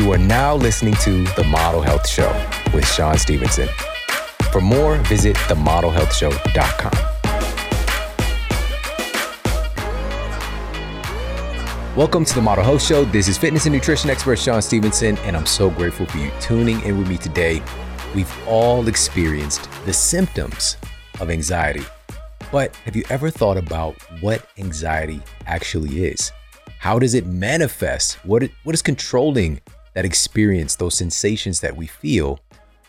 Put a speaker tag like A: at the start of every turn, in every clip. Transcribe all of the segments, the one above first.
A: You are now listening to The Model Health Show with Shawn Stevenson. For more, visit themodelhealthshow.com. Welcome to the Model Health Show. This is fitness and nutrition expert Shawn Stevenson, and I'm so grateful for you tuning in with me today. We've all experienced the symptoms of anxiety, but have you ever thought about what anxiety actually is? How does it manifest? What, what is controlling that experience, those sensations that we feel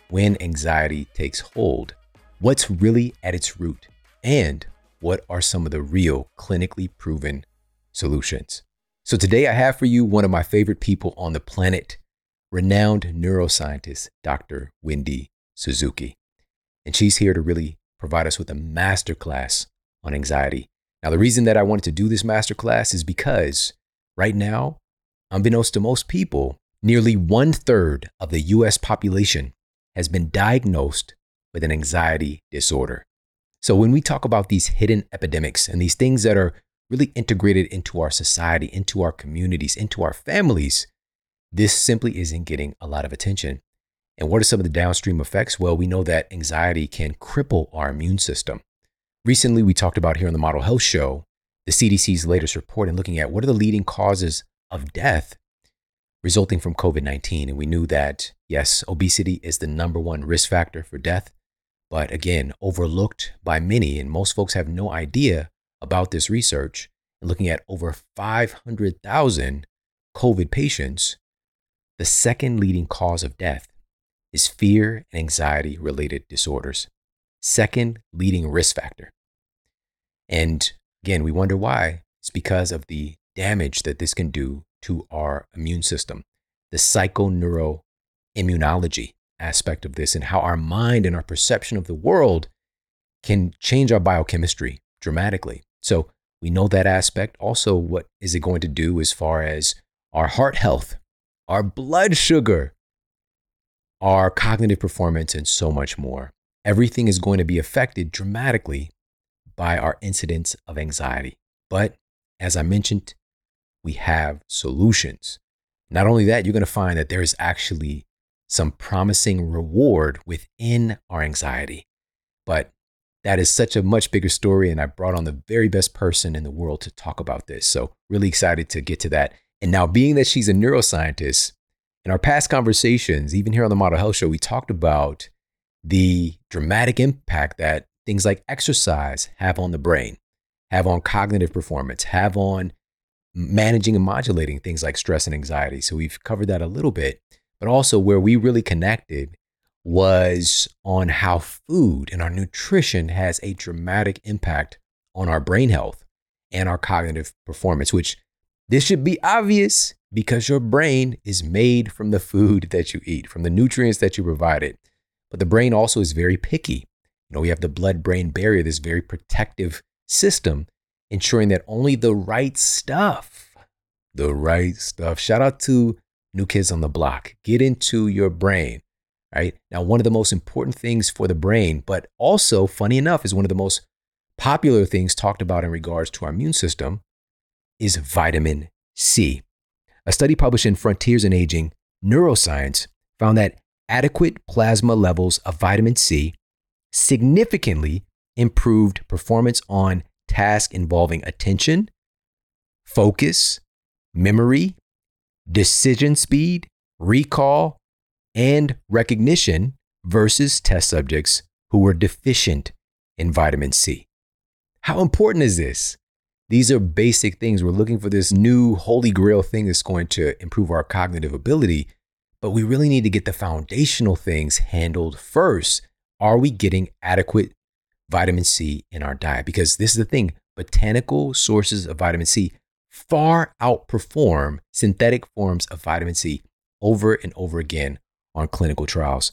A: when anxiety takes hold? What's really at its root? And what are some of the real clinically proven solutions? So, today I have for you one of my favorite people on the planet, renowned neuroscientist, Dr. Wendy Suzuki. And she's here to really provide us with a masterclass on anxiety. Now, the reason that I wanted to do this masterclass is because Right now, unbeknownst to most people, nearly one third of the US population has been diagnosed with an anxiety disorder. So, when we talk about these hidden epidemics and these things that are really integrated into our society, into our communities, into our families, this simply isn't getting a lot of attention. And what are some of the downstream effects? Well, we know that anxiety can cripple our immune system. Recently, we talked about here on the Model Health Show the CDC's latest report and looking at what are the leading causes of death resulting from COVID 19. And we knew that, yes, obesity is the number one risk factor for death, but again, overlooked by many. And most folks have no idea about this research. And looking at over 500,000 COVID patients, the second leading cause of death is fear and anxiety related disorders. Second leading risk factor. And Again, we wonder why. It's because of the damage that this can do to our immune system, the psychoneuroimmunology aspect of this, and how our mind and our perception of the world can change our biochemistry dramatically. So we know that aspect. Also, what is it going to do as far as our heart health, our blood sugar, our cognitive performance, and so much more? Everything is going to be affected dramatically by our incidence of anxiety. But as I mentioned, we have solutions. Not only that, you're going to find that there is actually some promising reward within our anxiety. But that is such a much bigger story. And I brought on the very best person in the world to talk about this. So, really excited to get to that. And now, being that she's a neuroscientist, in our past conversations, even here on the Model Health Show, we talked about the dramatic impact that things like exercise have on the brain, have on cognitive performance, have on managing and modulating things like stress and anxiety. So we've covered that a little bit. But also, where we really connected was on how food and our nutrition has a dramatic impact on our brain health and our cognitive performance, which this should be obvious because your brain is made from the food that you eat, from the nutrients that you provide it. But the brain also is very picky. You know, we have the blood brain barrier, this very protective system, ensuring that only the right stuff, the right stuff. Shout out to New Kids on the Block. Get into your brain, right? Now, one of the most important things for the brain, but also, funny enough, is one of the most popular things talked about in regards to our immune system is vitamin C. A study published in Frontiers in Aging Neuroscience found that adequate plasma levels of vitamin C significantly improved performance on tasks involving attention, focus, memory, decision speed, recall, and recognition versus test subjects who were deficient in vitamin C. How important is this? These are basic things. We're looking for this new holy grail thing that's going to improve our cognitive ability, but we really need to get the foundational things handled first are we getting adequate vitamin C in our diet? Because this is the thing botanical sources of vitamin C far outperform synthetic forms of vitamin C over and over again on clinical trials.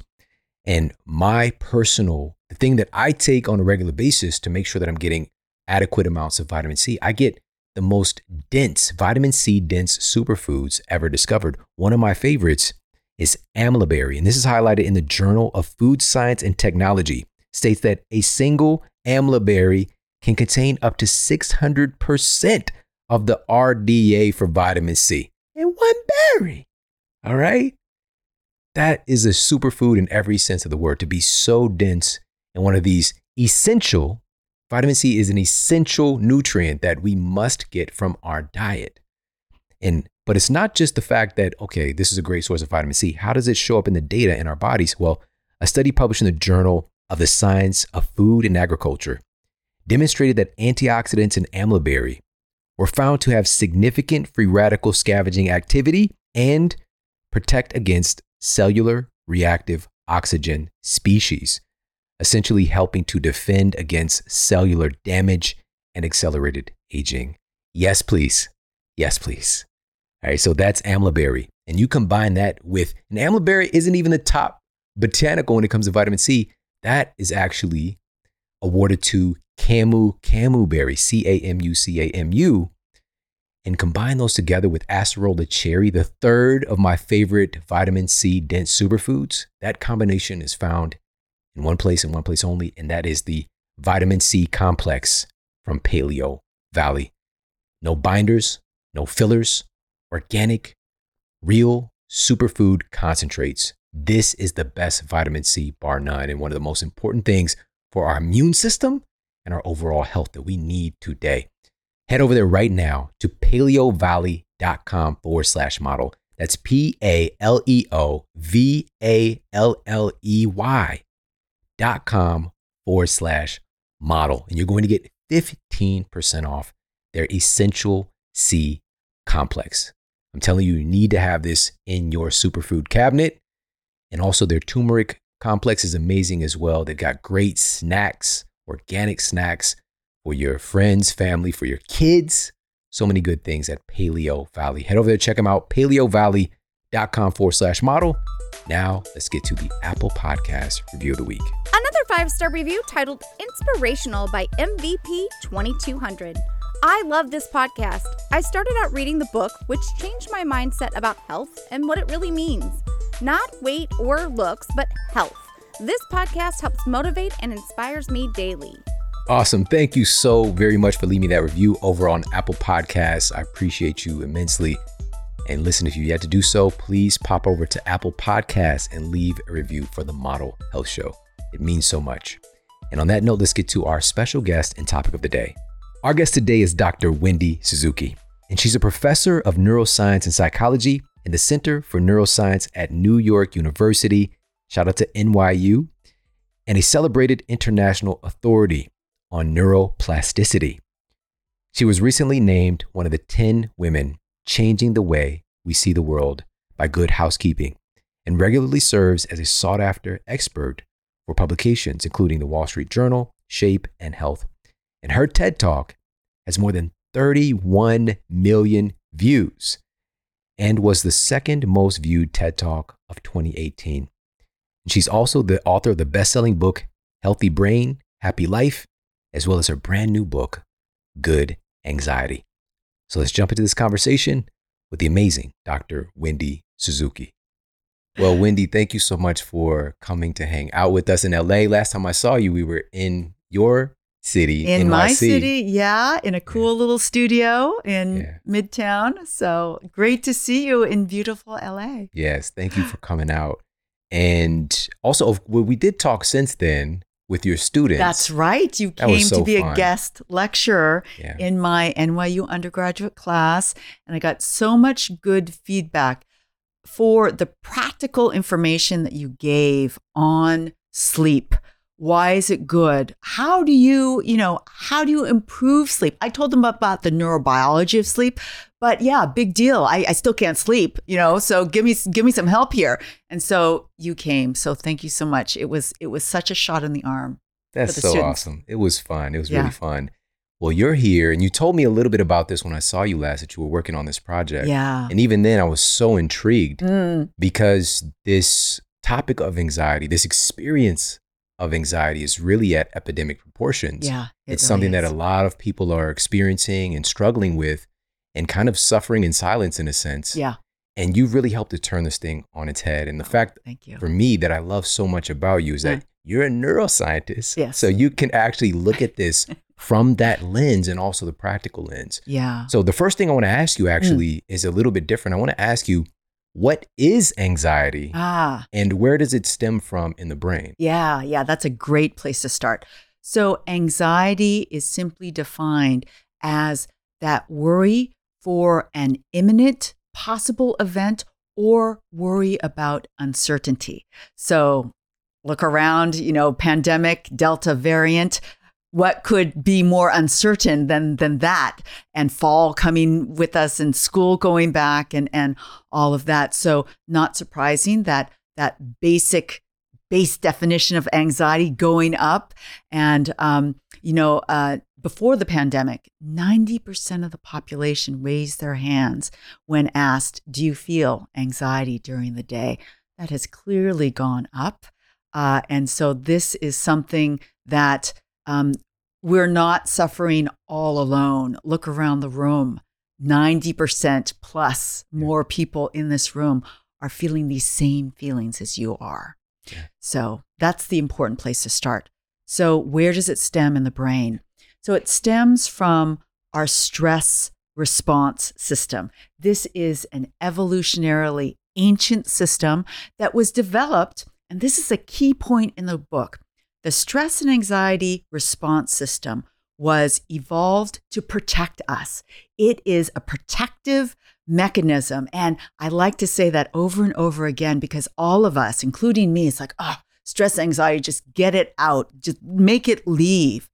A: And my personal, the thing that I take on a regular basis to make sure that I'm getting adequate amounts of vitamin C, I get the most dense, vitamin C dense superfoods ever discovered. One of my favorites is amla berry. And this is highlighted in the Journal of Food Science and Technology. States that a single amla berry can contain up to 600% of the RDA for vitamin C in one berry. All right. That is a superfood in every sense of the word to be so dense and one of these essential vitamin C is an essential nutrient that we must get from our diet. And but it's not just the fact that okay, this is a great source of vitamin C. How does it show up in the data in our bodies? Well, a study published in the Journal of the Science of Food and Agriculture demonstrated that antioxidants in amla berry were found to have significant free radical scavenging activity and protect against cellular reactive oxygen species, essentially helping to defend against cellular damage and accelerated aging. Yes, please. Yes, please. All right, so that's amla berry. And you combine that with, and amlaberry isn't even the top botanical when it comes to vitamin C. That is actually awarded to camu camu berry, C A M U C A M U, and combine those together with acerola cherry, the third of my favorite vitamin C dense superfoods. That combination is found in one place and one place only, and that is the vitamin C complex from Paleo Valley. No binders, no fillers, organic, real superfood concentrates. This is the best vitamin C, bar none, and one of the most important things for our immune system and our overall health that we need today. Head over there right now to paleovalley.com forward slash model. That's P A L E O V A L L E Y dot com forward slash model. And you're going to get 15% off their essential C complex. I'm telling you, you need to have this in your superfood cabinet. And also, their turmeric complex is amazing as well. They've got great snacks, organic snacks for your friends, family, for your kids. So many good things at Paleo Valley. Head over there, check them out, paleovalley.com forward slash model. Now, let's get to the Apple Podcast review of the week.
B: Another five star review titled Inspirational by MVP 2200. I love this podcast. I started out reading the book, which changed my mindset about health and what it really means. Not weight or looks, but health. This podcast helps motivate and inspires me daily.
A: Awesome. Thank you so very much for leaving me that review over on Apple Podcasts. I appreciate you immensely. And listen, if you yet to do so, please pop over to Apple Podcasts and leave a review for the Model Health Show. It means so much. And on that note, let's get to our special guest and topic of the day. Our guest today is Dr. Wendy Suzuki, and she's a professor of neuroscience and psychology in the Center for Neuroscience at New York University. Shout out to NYU, and a celebrated international authority on neuroplasticity. She was recently named one of the 10 women changing the way we see the world by Good Housekeeping and regularly serves as a sought after expert for publications, including the Wall Street Journal, Shape, and Health. And her TED Talk has more than 31 million views and was the second most viewed TED Talk of 2018. She's also the author of the best selling book, Healthy Brain, Happy Life, as well as her brand new book, Good Anxiety. So let's jump into this conversation with the amazing Dr. Wendy Suzuki. Well, Wendy, thank you so much for coming to hang out with us in LA. Last time I saw you, we were in your city,
C: in
A: NYC.
C: my city, yeah, in a cool
A: Yeah.
C: little studio in
A: Yeah.
C: Midtown. So great to see you in beautiful LA.
A: Yes, thank you for coming out. And also, well, we did talk since then with your students.
C: That's right. You
A: That
C: came
A: so
C: to be
A: fun.
C: a guest lecturer
A: Yeah.
C: in my NYU undergraduate class, and I got so much good feedback for the practical information that you gave on sleep. Why is it good? How do you, you know, how do you improve sleep? I told them about the neurobiology of sleep, but yeah, big deal. I, I still can't sleep, you know, so give me give me some help here. And so you came. So thank you so much. It was it was such a shot in the arm.
A: That's
C: the
A: so
C: students.
A: awesome. It was fun. It was
C: Yeah.
A: really fun. Well, you're here, and you told me a little bit about this when I saw you last that you were working on this project.
C: Yeah.
A: And even then, I was so intrigued
C: Mm,
A: because this topic of anxiety, this experience of anxiety, is really at epidemic proportions.
C: yeah. it
A: it's
C: really
A: something that a lot of people are experiencing and struggling with and kind of suffering in silence in a sense.
C: Yeah.
A: And you've really helped to turn this thing on its head. And the fact
C: Thank you.
A: for me that I love so much about you is that you're a neuroscientist.
C: Yes.
A: So you can actually look at this from that lens and also the practical lens.
C: Yeah.
A: So the first thing I want to ask you
C: Mm.
A: actually is a little bit different. I want to ask you, what is anxiety
C: Ah,
A: and where does it stem from in the brain?
C: yeah, yeah, that's a great place to start. So, anxiety is simply defined as that worry for an imminent possible event or worry about uncertainty. So, look around, you know, pandemic, Delta variant. What could be more uncertain than than that? And fall coming with us and school going back and and all of that. So not surprising that that basic base definition of anxiety going up. And um, you know, uh, before the pandemic, ninety percent of the population raised their hands when asked, "Do you feel anxiety during the day?" That has clearly gone up. Uh, and so this is something that um, we're not suffering all alone. Look around the room. 90% plus more people in this room are feeling these same feelings as you are.
A: Yeah.
C: So that's the important place to start. So, where does it stem in the brain? So, it stems from our stress response system. This is an evolutionarily ancient system that was developed, and this is a key point in the book. The stress and anxiety response system was evolved to protect us. It is a protective mechanism. And I like to say that over and over again because all of us, including me, it's like, oh, stress, anxiety, just get it out, just make it leave.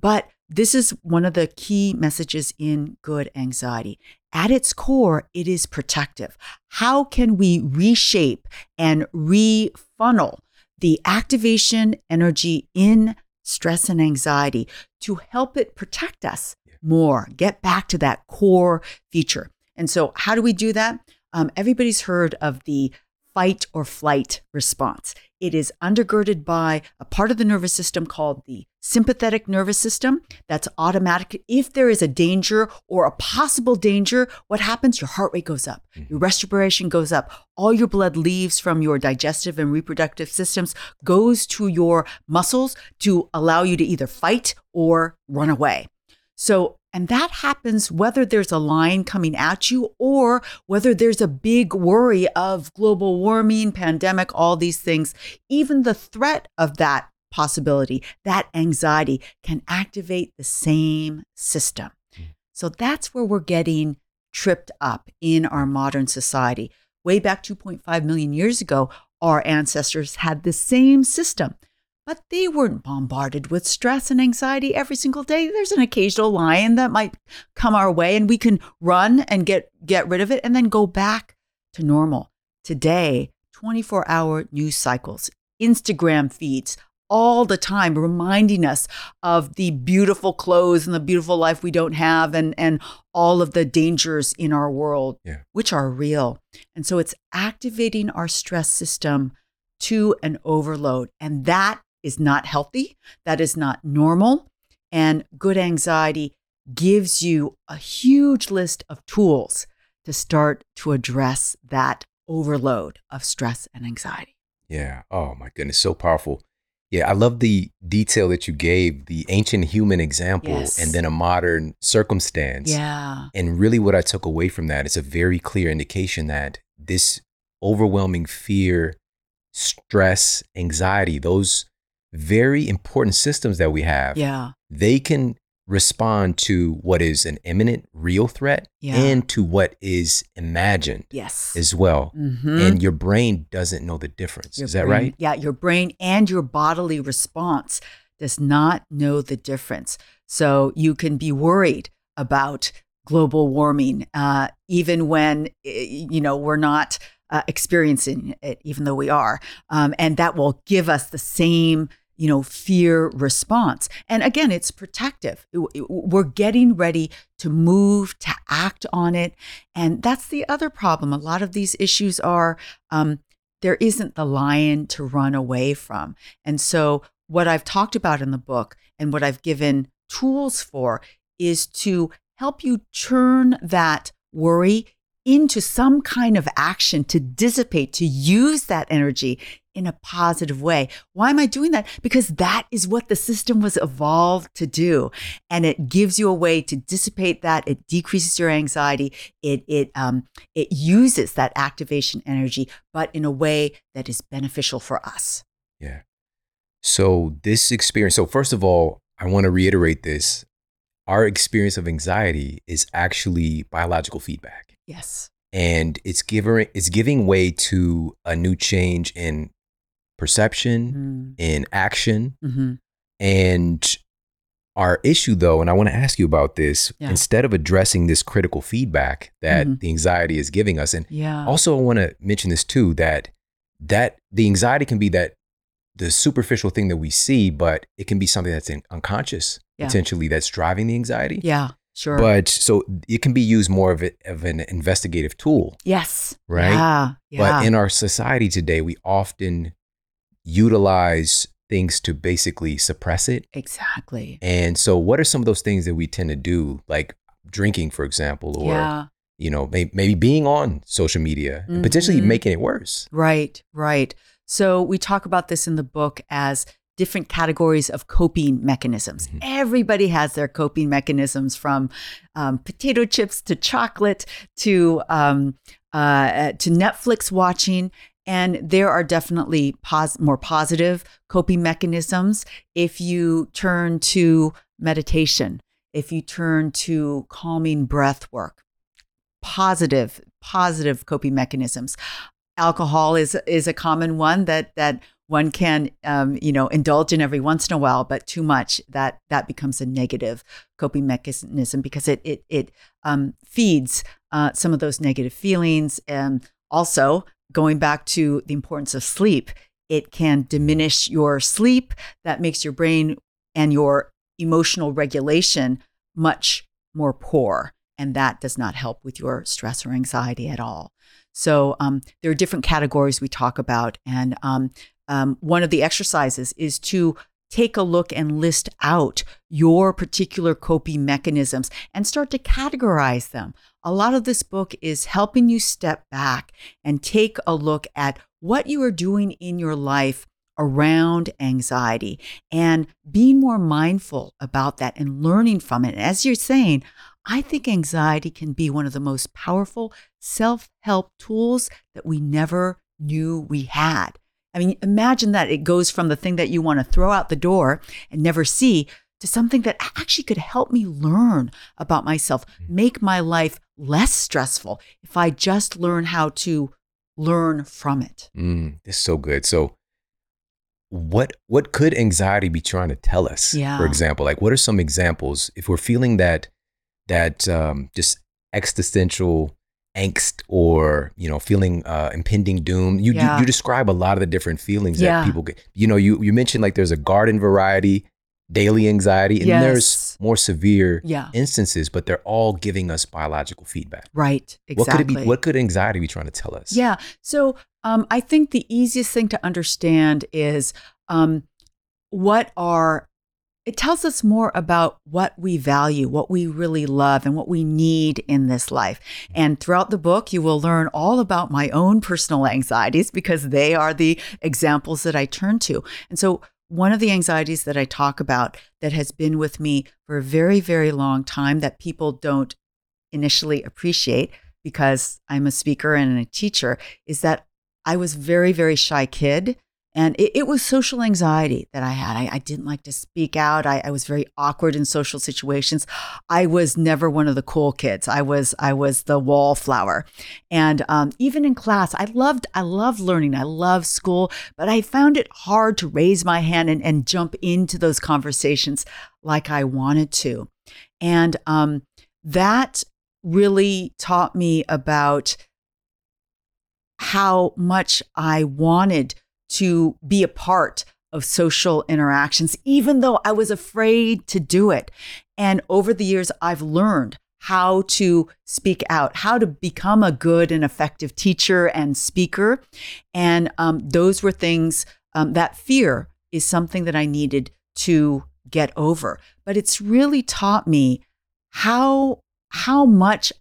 C: But this is one of the key messages in good anxiety. At its core, it is protective. How can we reshape and refunnel the activation energy in stress and anxiety to help it protect us more, get back to that core feature? And so, how do we do that? Um, everybody's heard of the fight or flight response. It is undergirded by a part of the nervous system called the sympathetic nervous system. That's automatic. If there is a danger or a possible danger, what happens? Your heart rate goes up, mm-hmm. your respiration goes up, all your blood leaves from your digestive and reproductive systems, goes to your muscles to allow you to either fight or run away. So, and that happens whether there's a line coming at you or whether there's a big worry of global warming, pandemic, all these things. Even the threat of that possibility, that anxiety can activate the same system. Mm. So that's where we're getting tripped up in our modern society. Way back 2.5 million years ago, our ancestors had the same system but they weren't bombarded with stress and anxiety every single day. There's an occasional lion that might come our way and we can run and get get rid of it and then go back to normal. Today, 24-hour news cycles, Instagram feeds, all the time reminding us of the beautiful clothes and the beautiful life we don't have and and all of the dangers in our world
A: Yeah.
C: which are real. And so it's activating our stress system to an overload and that is not healthy, that is not normal and good anxiety gives you a huge list of tools to start to address that overload of stress and anxiety.
A: Yeah. Oh my goodness, so powerful. Yeah, I love the detail that you gave, the ancient human example
C: Yes.
A: and then a modern circumstance.
C: Yeah.
A: And really what I took away from that is a very clear indication that this overwhelming fear, stress, anxiety, those very important systems that we have,
C: Yeah.
A: they can respond to what is an imminent real threat
C: Yeah.
A: and to what is imagined
C: Yes.
A: as well.
C: Mhm.
A: And your brain doesn't know the difference.
C: Your
A: is that
C: brain-
A: right?
C: Yeah, your brain and your bodily response does not know the difference. So you can be worried about global warming, uh, even when eh, you know we're not uh, experiencing it, even though we are, um, and that will give us the same you know fear response. And again, it's protective. We're getting ready to move to act on it, and that's the other problem. A lot of these issues are. Um, there isn't the lion to run away from. And so, what I've talked about in the book and what I've given tools for is to help you turn that worry into some kind of action to dissipate, to use that energy in a positive way. Why am I doing that? Because that is what the system was evolved to do. And it gives you a way to dissipate that. It decreases your anxiety. It, it, um, it uses that activation energy, but in a way that is beneficial for us.
A: Yeah. So, this experience, so first of all, I want to reiterate this. Our experience of anxiety is actually biological feedback.
C: Yes.
A: And it's giving it's giving way to a new change in perception,
C: Mm.
A: in action,
C: hmm
A: And our issue, though, and I want to ask you about this,
C: Yeah.
A: instead of addressing this critical feedback that
C: Mhm.
A: the anxiety is giving us, and
C: Yeah.
A: also I want to mention this too, that that the anxiety can be that the superficial thing that we see, but it can be something that's in, unconscious
C: Yeah.
A: potentially that's driving the anxiety.
C: yeah. Sure.
A: But so it can be used more of, it, of an investigative tool,
C: yes.
A: right?
C: Yeah. Yeah.
A: But in our society today, we often utilize things to basically suppress it
C: exactly.
A: And so, what are some of those things that we tend to do, like drinking, for example, or
C: yeah.
A: you know, maybe, maybe being on social media and potentially
C: Mhm.
A: making it worse?
C: Right, right. So we talk about this in the book as different categories of coping mechanisms.
A: Mhm.
C: Everybody has their coping mechanisms from um, potato chips to chocolate to um, uh, to Netflix watching. And there are definitely pos- more positive coping mechanisms if you turn to meditation, if you turn to calming breath work, positive, positive coping mechanisms. Alcohol is is a common one that that one can um, you know indulge in every once in a while, but too much that that becomes a negative coping mechanism because it it it um, feeds uh, some of those negative feelings. And also going back to the importance of sleep, it can diminish your sleep. That makes your brain and your emotional regulation much more poor. And that does not help with your stress or anxiety at all. So um, there are different categories we talk about. And um, um, one of the exercises is to take a look and list out your particular coping mechanisms and start to categorize them. A lot of this book is helping you step back and take a look at what you are doing in your life around anxiety and being more mindful about that and learning from it. As you're saying, I think anxiety can be one of the most powerful self help tools that we never knew we had. I mean, imagine that it goes from the thing that you want to throw out the door and never see to something that actually could help me learn about myself, make my life less stressful if I just learn how to learn from it.
A: Mm, this is so good. So, what what could anxiety be trying to tell us?
C: Yeah.
A: For example, like what are some examples if we're feeling that that um, just existential angst or you know feeling uh, impending doom? You,
C: Yeah.
A: you you describe a lot of the different feelings
C: Yeah.
A: that people get. You know, you you mentioned like there's a garden variety, daily anxiety, and
C: Yes.
A: there's more severe
C: Yeah.
A: instances, but they're all giving us biological feedback.
C: Right. Exactly.
A: What could it be? What could anxiety be trying to tell us?
C: Yeah. So um, I think the easiest thing to understand is um, what are, it tells us more about what we value, what we really love, and what we need in this life. And throughout the book, you will learn all about my own personal anxieties because they are the examples that I turn to. And so, one of the anxieties that I talk about that has been with me for a very, very long time that people don't initially appreciate because I'm a speaker and a teacher is that I was very, very shy kid. And it, it was social anxiety that I had. I, I didn't like to speak out. I, I was very awkward in social situations. I was never one of the cool kids. I was I was the wallflower. And um, even in class, I loved I loved learning. I loved school, but I found it hard to raise my hand and, and jump into those conversations like I wanted to. And um, that really taught me about how much I wanted to be a part of social interactions, even though I was afraid to do it. And over the years, I've learned how to speak out, how to become a good and effective teacher and speaker. And um, those were things um, that fear is something that I needed to get over. But it's really taught me how how much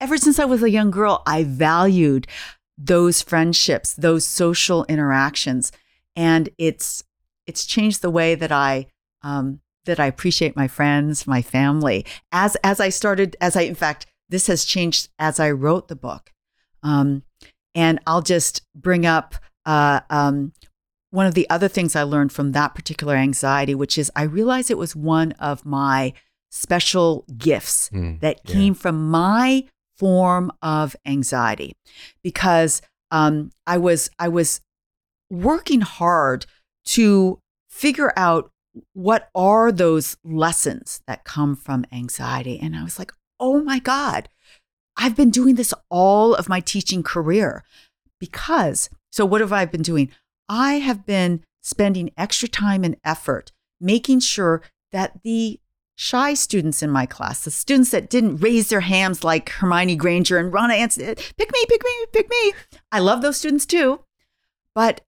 C: ever since I was a young girl, I valued those friendships, those social interactions, and it's it's changed the way that I um, that I appreciate my friends, my family. As as I started, as I in fact, this has changed as I wrote the book. Um, and I'll just bring up uh, um, one of the other things I learned from that particular anxiety, which is I realized it was one of my special gifts
A: Mm,
C: that
A: yeah.
C: came from my form of anxiety because um, I was I was working hard to figure out what are those lessons that come from anxiety. And I was like oh my god I've been doing this all of my teaching career because so what have I been doing? I have been spending extra time and effort making sure that the shy students in my class, the students that didn't raise their hands like Hermione Granger and Ronna Anson, pick me, pick me, pick me. I love those students too. But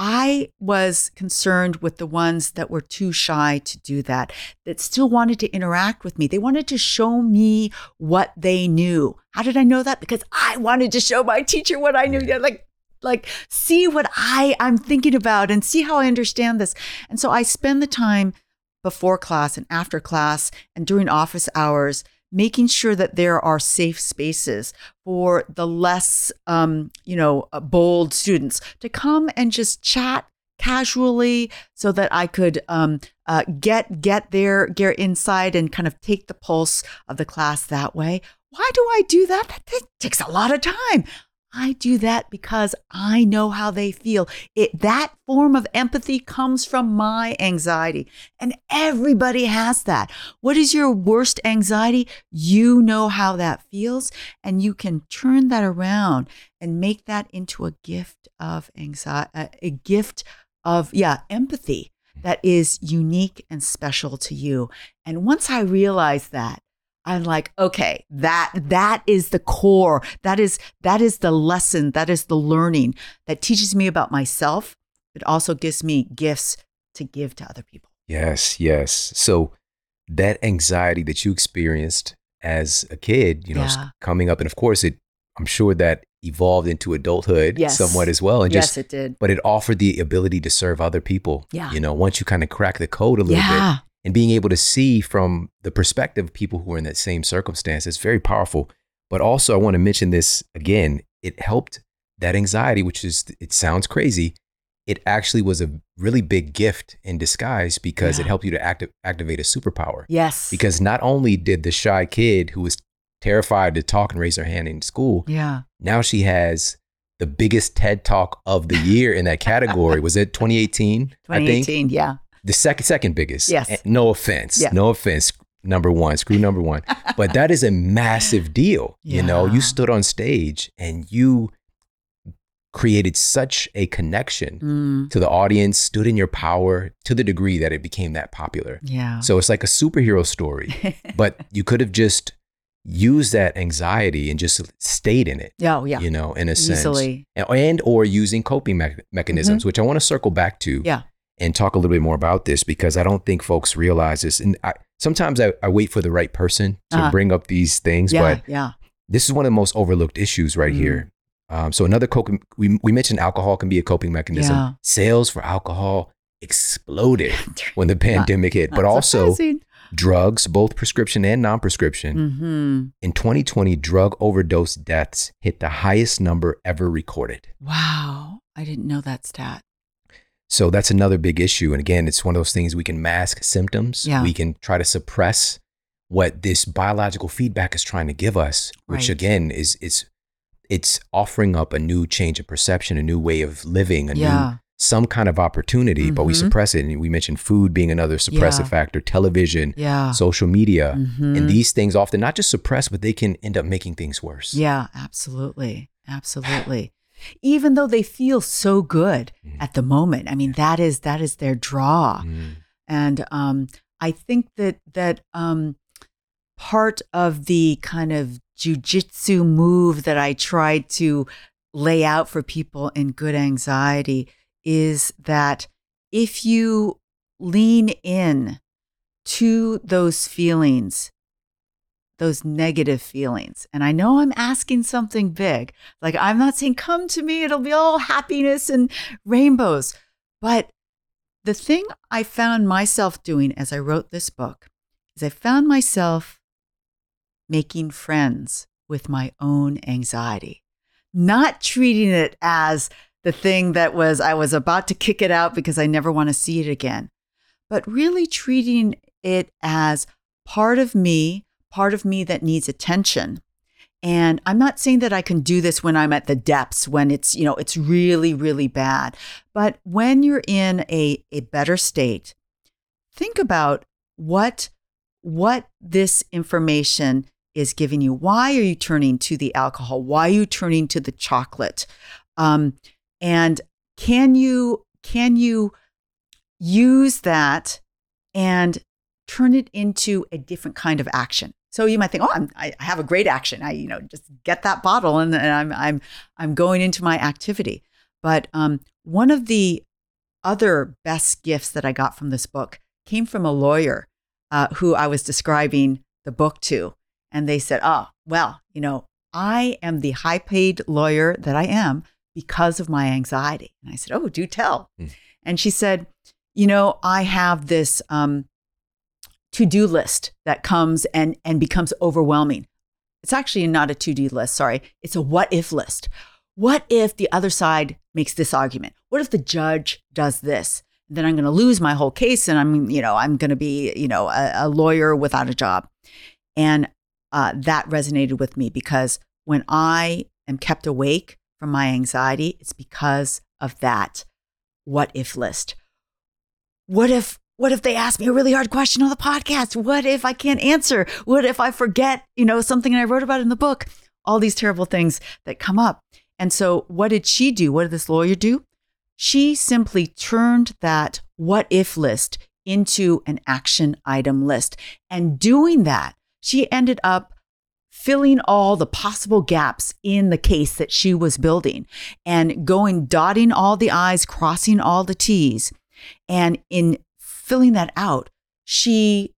C: I was concerned with the ones that were too shy to do that, that still wanted to interact with me. They wanted to show me what they knew. How did I know that? Because I wanted to show my teacher what I knew. Yeah, like, like see what I I'm thinking about and see how I understand this. And so I spend the time before class and after class and during office hours, making sure that there are safe spaces for the less, um, you know, uh, bold students to come and just chat casually, so that I could um, uh, get get there, get inside, and kind of take the pulse of the class that way. Why do I do that? That takes a lot of time. I do that because I know how they feel. It that form of empathy comes from my anxiety. And everybody has that. What is your worst anxiety? You know how that feels and you can turn that around and make that into a gift of anxiety a gift of yeah, empathy that is unique and special to you. And once I realized that I'm like, okay, that that is the core. That is that is the lesson. That is the learning that teaches me about myself. It also gives me gifts to give to other people.
A: Yes, yes. So that anxiety that you experienced as a kid, you know,
C: Yeah.
A: coming up, and of course, it, I'm sure that evolved into adulthood
C: Yes.
A: somewhat as well, and just,
C: yes, it did.
A: but it offered the ability to serve other people.
C: Yeah.
A: You know, once you kind of crack the code a little bit,
C: Yeah.
A: And being able to see from the perspective of people who are in that same circumstance is very powerful. But also, I want to mention this again. It helped that anxiety, which is, it sounds crazy. It actually was a really big gift in disguise because it helped you to acti- activate a superpower.
C: Yes.
A: Because not only did the shy kid who was terrified to talk and raise her hand in school,
C: yeah.
A: now she has the biggest TED talk of the year in that category. was it 2018? I think
C: 2018. Yeah.
A: The second second biggest.
C: Yes.
A: And No offense.
C: Yeah.
A: No offense. Number one, screw number one. but that is a massive deal. You know, you stood on stage and you created such a connection
C: Mm,
A: to the audience, stood in your power to the degree that it became that popular.
C: yeah.
A: So it's like a superhero story, but you could have just used that anxiety and just stayed in it.
C: yeah. Oh, yeah.
A: You know, in a sense, and, and or using coping me- mechanisms, which I want to circle back to
C: Mm-hmm. Yeah.
A: And talk a little bit more about this because I don't think folks realize this. And I, sometimes I, I wait for the right person to
C: Uh-huh.
A: bring up these things,
C: Yeah.
A: but
C: yeah.
A: this is one of the most overlooked issues right
C: Mm.
A: here. Um, so another coping, we, we mentioned alcohol can be a coping mechanism.
C: Yeah.
A: Sales for alcohol exploded when the pandemic hit, but also
C: surprising.
A: drugs, both prescription and non-prescription.
C: Mhm.
A: In 2020, drug overdose deaths hit the highest number ever recorded.
C: Wow. I didn't know that stat.
A: So that's another big issue. And again, it's one of those things we can mask symptoms.
C: Yeah.
A: We can try to suppress what this biological feedback is trying to give us, which
C: Right.
A: again is it's it's offering up a new change of perception, a new way of living, a new
C: Yeah.
A: some kind of opportunity, but we
C: Mhm.
A: suppress it. And we mentioned food being another suppressive
C: Yeah.
A: factor, television,
C: Yeah.
A: social media.
C: Mhm.
A: And these things often not just suppress, but they can end up making things worse.
C: Yeah, absolutely. Absolutely. Even though they feel so good
A: Mhm.
C: at the moment. I mean, that is that is their draw.
A: Mm.
C: And um, I think that that um, part of the kind of jujitsu move that I tried to lay out for people in good anxiety is that if you lean in to those feelings, those negative feelings. And I know I'm asking something big. Like I'm not saying, come to me, it'll be all happiness and rainbows. But the thing I found myself doing as I wrote this book is I found myself making friends with my own anxiety, not treating it as the thing that was, I was about to kick it out because I never want to see it again, but really treating it as part of me, part of me that needs attention. And I'm not saying that I can do this when I'm at the depths, when it's, you know, it's really, really bad. But when you're in a, a better state, think about what what this information is giving you. Why are you turning to the alcohol? Why are you turning to the chocolate? Um, and can you can you use that and turn it into a different kind of action? So you might think, oh, I'm, I have a great action. I, you know, just get that bottle and, and I'm, I'm, I'm going into my activity. But um, one of the other best gifts that I got from this book came from a lawyer uh, who I was describing the book to. And they said, oh, well, you know, I am the high paid lawyer that I am because of my anxiety. And I said, oh, do tell. Mm. And she said, you know, I have this um, to do list that comes and, and becomes overwhelming. It's actually not a to do list, sorry. It's a what if list. What if the other side makes this argument? What if the judge does this? Then I'm going to lose my whole case and I'm, you know, I'm going to be, you know, a, a lawyer without a job. And uh, that resonated with me because when I am kept awake from my anxiety, it's because of that what if list. What if what if they ask me a really hard question on the podcast? What if I can't answer? What if I forget, you know, something I wrote about in the book? All these terrible things that come up. And so what did she do? What did this lawyer do? She simply turned that what if list into an action item list. And doing that, she ended up filling all the possible gaps in the case that she was building and going dotting all the i's crossing all the t's and in filling that out she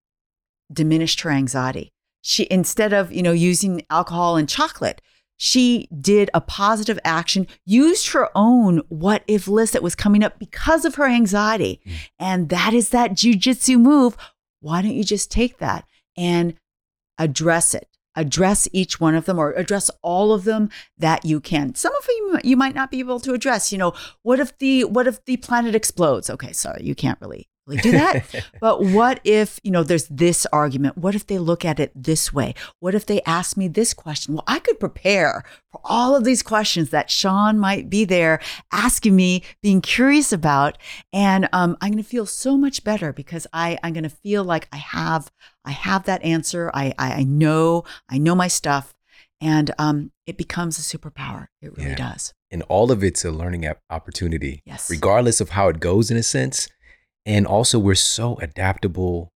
C: diminished her anxiety she instead of you know using alcohol and chocolate she did a positive action, used her own what if list that was coming up because of her anxiety. Mm. And that is that jujitsu move. Why don't you just take that and address it? Address each one of them or address all of them that you can. Some of them you might not be able to address. You know, what if the what if the planet explodes? Okay, sorry, you can't really really do that. but what if, you know, there's this argument? What if they look at it this way? What if they ask me this question? Well, I could prepare for all of these questions that Shawn might be there asking me, being curious about. And um, I'm going to feel so much better because I, I'm going to feel like I have, I have that answer. I, I, I know, I know my stuff. And um, it becomes a superpower. It really yeah. does.
A: And all of it's a learning opportunity.
C: Yes.
A: Regardless of how it goes, in a sense and also, we're so adaptable.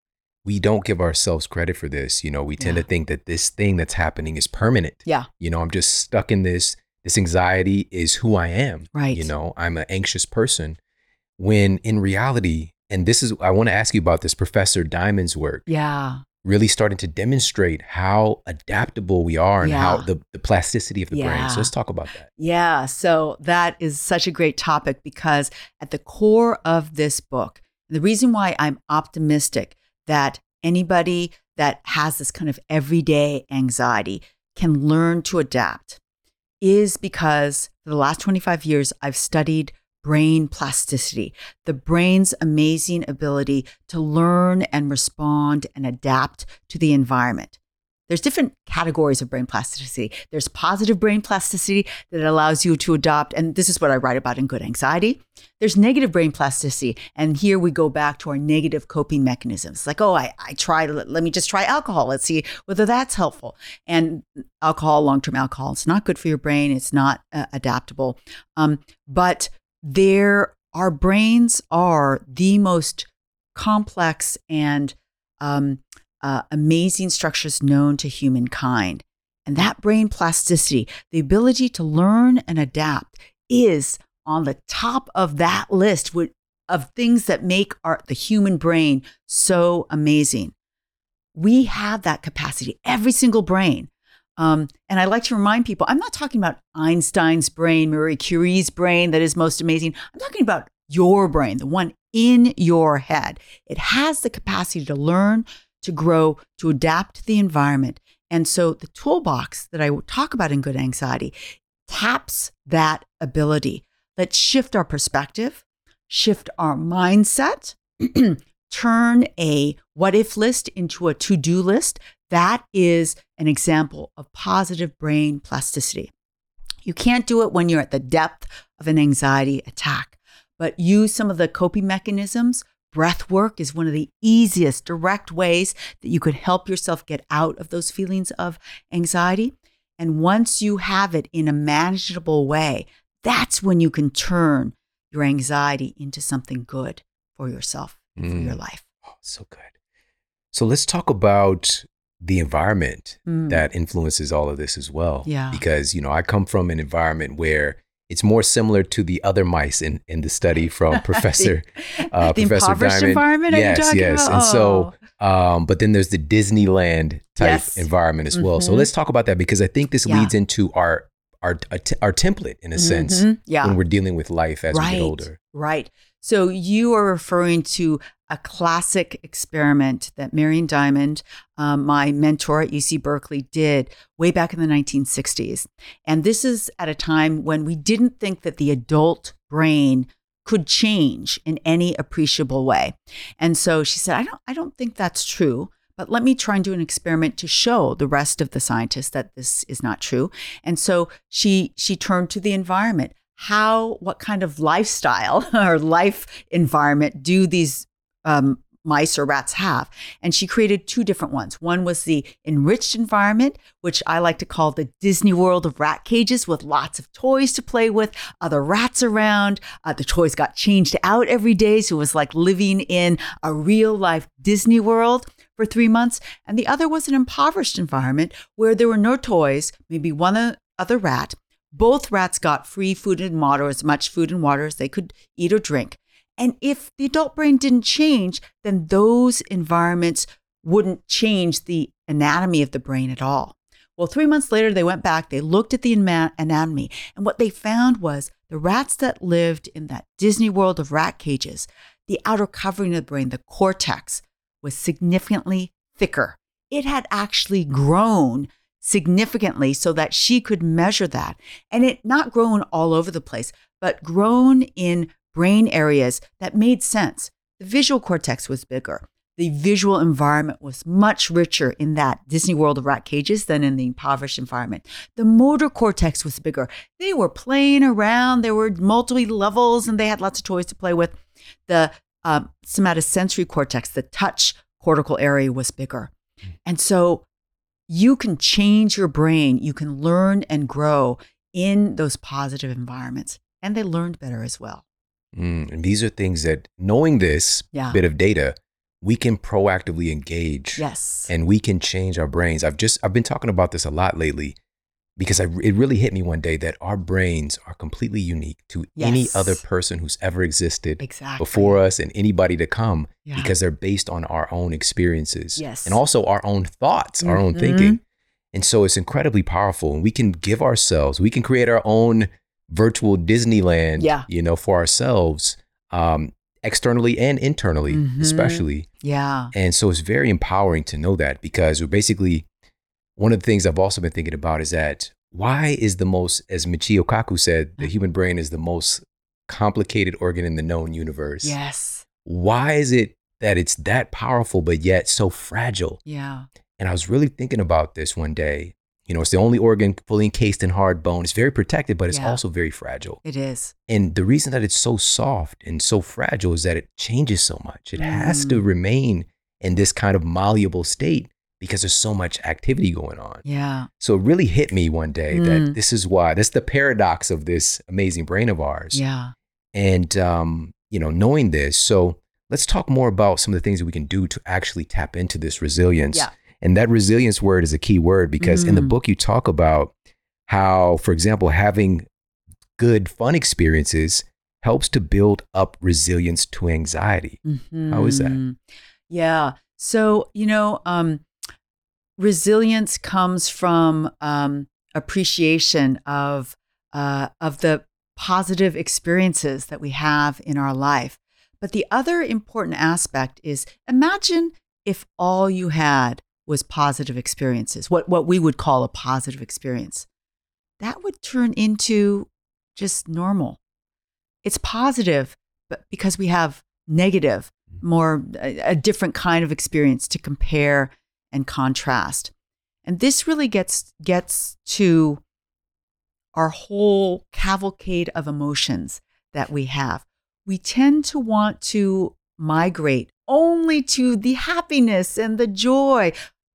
A: We don't give ourselves credit for this. You know, we tend yeah. to think that this thing that's happening is permanent.
C: Yeah.
A: You know, I'm just stuck in this. This anxiety is who I am.
C: Right.
A: You know, I'm an anxious person. When in reality, and this is, I want to ask you about this Professor Diamond's work.
C: Yeah.
A: Really starting to demonstrate how adaptable we are and yeah. how the, the plasticity of the yeah. brain. So let's talk about that.
C: Yeah. So that is such a great topic because at the core of this book the reason why I'm optimistic that anybody that has this kind of everyday anxiety can learn to adapt is because for the last 25 years, I've studied brain plasticity, the brain's amazing ability to learn and respond and adapt to the environment. There's different categories of brain plasticity. There's positive brain plasticity that allows you to adopt, and this is what I write about in Good Anxiety. There's negative brain plasticity, and here we go back to our negative coping mechanisms. Like, oh, I, I tried, let, let me just try alcohol. Let's see whether that's helpful. And alcohol, long term alcohol, it's not good for your brain, it's not uh, adaptable. Um, but there, our brains are the most complex and um, uh, amazing structures known to humankind. And that brain plasticity, the ability to learn and adapt, is on the top of that list of things that make our, the human brain so amazing. we have that capacity, every single brain. Um, and I like to remind people I'm not talking about Einstein's brain, Marie Curie's brain that is most amazing. I'm talking about your brain, the one in your head. It has the capacity to learn, to grow, to adapt to the environment. And so the toolbox that I talk about in good anxiety taps that ability. Let's shift our perspective, shift our mindset, turn a what if list into a to do list. That is an example of positive brain plasticity. You can't do it when you're at the depth of an anxiety attack, but use some of the coping mechanisms. Breath work is one of the easiest direct ways that you could help yourself get out of those feelings of anxiety. And once you have it in a manageable way, that's when you can turn your anxiety into something good for yourself and for your
A: Mm.
C: life.
A: Oh, so good. So let's talk about the environment
C: Mm.
A: that influences all of this as well.
C: Yeah.
A: Because, you know, I come from an environment where it's more similar to the other mice in, in the study from Professor uh,
C: the
A: Professor Diamond.
C: environment.
A: yes, yes.
C: About?
A: And so,
C: Oh.
A: um, but then there's the Disneyland type
C: Yes.
A: environment as well. So
C: Mhm.
A: let's talk about that because I think this
C: Yeah.
A: leads into our our our template in a sense
C: Mhm. yeah,
A: when we're dealing with life as we get older.
C: right. So you are referring to a classic experiment that Marion Diamond, um, my mentor at UC Berkeley, did way back in the 1960s. And this is at a time when we didn't think that the adult brain could change in any appreciable way. And so she said, I don't, I don't think that's true. But let me try and do an experiment to show the rest of the scientists that this is not true. And so she she turned to the environment. How, what kind of lifestyle or life environment do these um, mice or rats have? And she created two different ones. One was the enriched environment, which I like to call the Disney World of rat cages with lots of toys to play with, other rats around. Uh, the toys got changed out every day. So it was like living in a real life Disney World for three months. And the other was an impoverished environment where there were no toys, maybe one other rat. Both rats got free food and water, as much food and water as they could eat or drink. And if the adult brain didn't change, then those environments wouldn't change the anatomy of the brain at all. Well, three months later, they went back, they looked at the anatomy, and what they found was the rats that lived in that Disney world of rat cages, the outer covering of the brain, the cortex, was significantly thicker. It had actually grown significantly so that she could measure that. And it not grown all over the place, but grown in brain areas that made sense. The visual cortex was bigger. The visual environment was much richer in that Disney World of rat cages than in the impoverished environment. The motor cortex was bigger. They were playing around. There were multiple levels and they had lots of toys to play with. The um, somatosensory cortex, the touch cortical area was bigger. And so you can change your brain. You can learn and grow in those positive environments. And they learned better as well.
A: Mm, and these are things that knowing this
C: Yeah.
A: bit of data, we can proactively engage
C: Yes.
A: and we can change our brains. I've just I've been talking about this a lot lately because I, it really hit me one day that our brains are completely unique to any other person who's ever existed
C: exactly.
A: before us and anybody to come
C: Yeah.
A: because they're based on our own experiences
C: Yes.
A: and also our own thoughts, our own
C: Mhm.
A: thinking. And so it's incredibly powerful and we can give ourselves, we can create our own virtual Disneyland,
C: Yeah.
A: you know, for ourselves, um, externally and internally,
C: Mhm.
A: especially.
C: Yeah.
A: And so it's very empowering to know that because we're basically one of the things I've also been thinking about is that why is the most, as Michio Kaku said, the human brain is the most complicated organ in the known universe.
C: Yes.
A: Why is it that it's that powerful but yet so fragile?
C: Yeah.
A: And I was really thinking about this one day. You know, it's the only organ fully encased in hard bone. It's very protected, but it's
C: Yeah.
A: also very fragile.
C: It is.
A: And the reason that it's so soft and so fragile is that it changes so much. It has to
C: Mm.
A: remain in this kind of malleable state because there's so much activity going on.
C: Yeah.
A: So it really hit me one day
C: Mm.
A: that this is why, that's the paradox of this amazing brain of ours.
C: Yeah.
A: And, um, you know, knowing this. So let's talk more about some of the things that we can do to actually tap into this resilience.
C: Yeah.
A: And that resilience word is a key word because in the
C: Mm.
A: book you talk about how, for example, having good fun experiences helps to build up resilience to anxiety. How is that?
C: Mhm. Yeah. So, you know, um, resilience comes from um, appreciation of uh, of the positive experiences that we have in our life. But the other important aspect is imagine if all you had was positive experiences, what, what we would call a positive experience. That would turn into just normal. It's positive, but because we have negative, mm-hmm. more a, a different kind of experience to compare and contrast. And this really gets gets to our whole cavalcade of emotions that we have. We tend to want to migrate only to the happiness and the joy.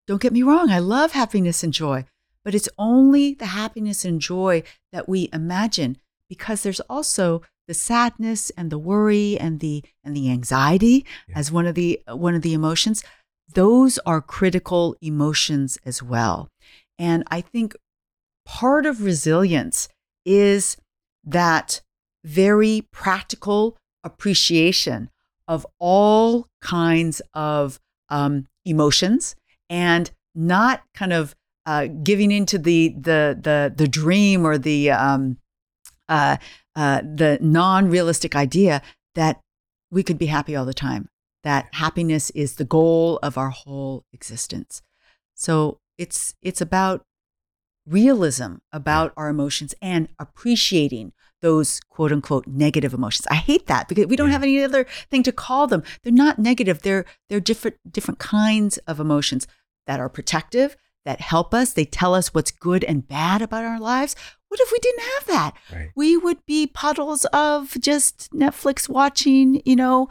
C: Don't get me wrong, I love happiness and joy, but it's only the happiness and joy that we imagine because there's also the sadness and the worry and the and the anxiety
A: Yeah.
C: as one of the one of the emotions those are critical emotions as well and i think part of resilience is that very practical appreciation of all kinds of um, emotions and not kind of uh, giving into the the the the dream or the um, uh, uh, the non-realistic idea that we could be happy all the time. That happiness is the goal of our whole existence. So it's it's about realism about our emotions and appreciating those quote unquote negative emotions. I hate that because we don't
A: Yeah.
C: have any other thing to call them. They're not negative. They're they're different different kinds of emotions that are protective, that help us. They tell us what's good and bad about our lives. What if we didn't have that?
A: Right.
C: We would be puddles of just Netflix watching, you know,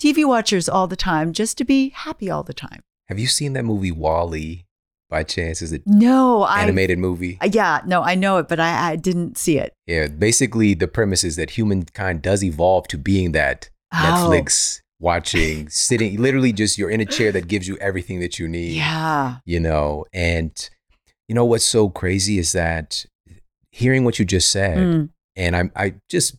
C: TV watchers all the time just to be happy all the time.
A: Have you seen that movie WALL-E by chance? Is it
C: No, I
A: animated movie?
C: Uh, yeah, no, I know it, but I, I didn't see it.
A: Yeah, basically the premise is that humankind does evolve to being that
C: Oh.
A: Netflix watching, sitting literally just you're in a chair that gives you everything that you need.
C: Yeah.
A: You know, and you know what's so crazy is that hearing what you just said,
C: Mm,
A: and I I just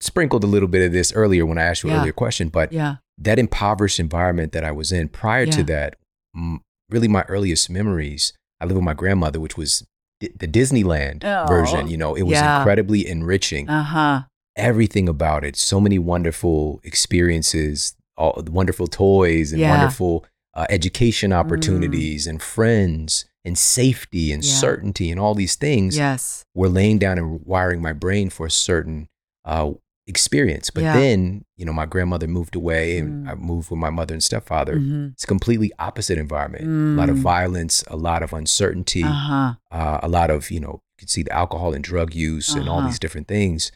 A: sprinkled a little bit of this earlier when I asked you an earlier question, but
C: yeah.
A: that impoverished environment that I was in prior
C: Yeah.
A: to that, m- really my earliest memories, I lived with my grandmother, which was the Disneyland
C: Oh,
A: version. You know, it was
C: yeah.
A: incredibly enriching.
C: Uh huh.
A: Everything about it, so many wonderful experiences, all wonderful toys and
C: Yeah.
A: wonderful uh, education opportunities and friends and safety and
C: Yeah.
A: certainty and all these things
C: Yes.
A: were laying down and wiring my brain for a certain uh, experience. But
C: Yeah.
A: then, you know, my grandmother moved away and
C: Mm.
A: I moved with my mother and stepfather.
C: Mhm.
A: It's a completely opposite environment. A lot of
C: Mm.
A: violence, a lot of uncertainty,
C: Uh huh.
A: uh, a lot of, you know, you can see the alcohol and drug use and all
C: Uh-huh.
A: these different things.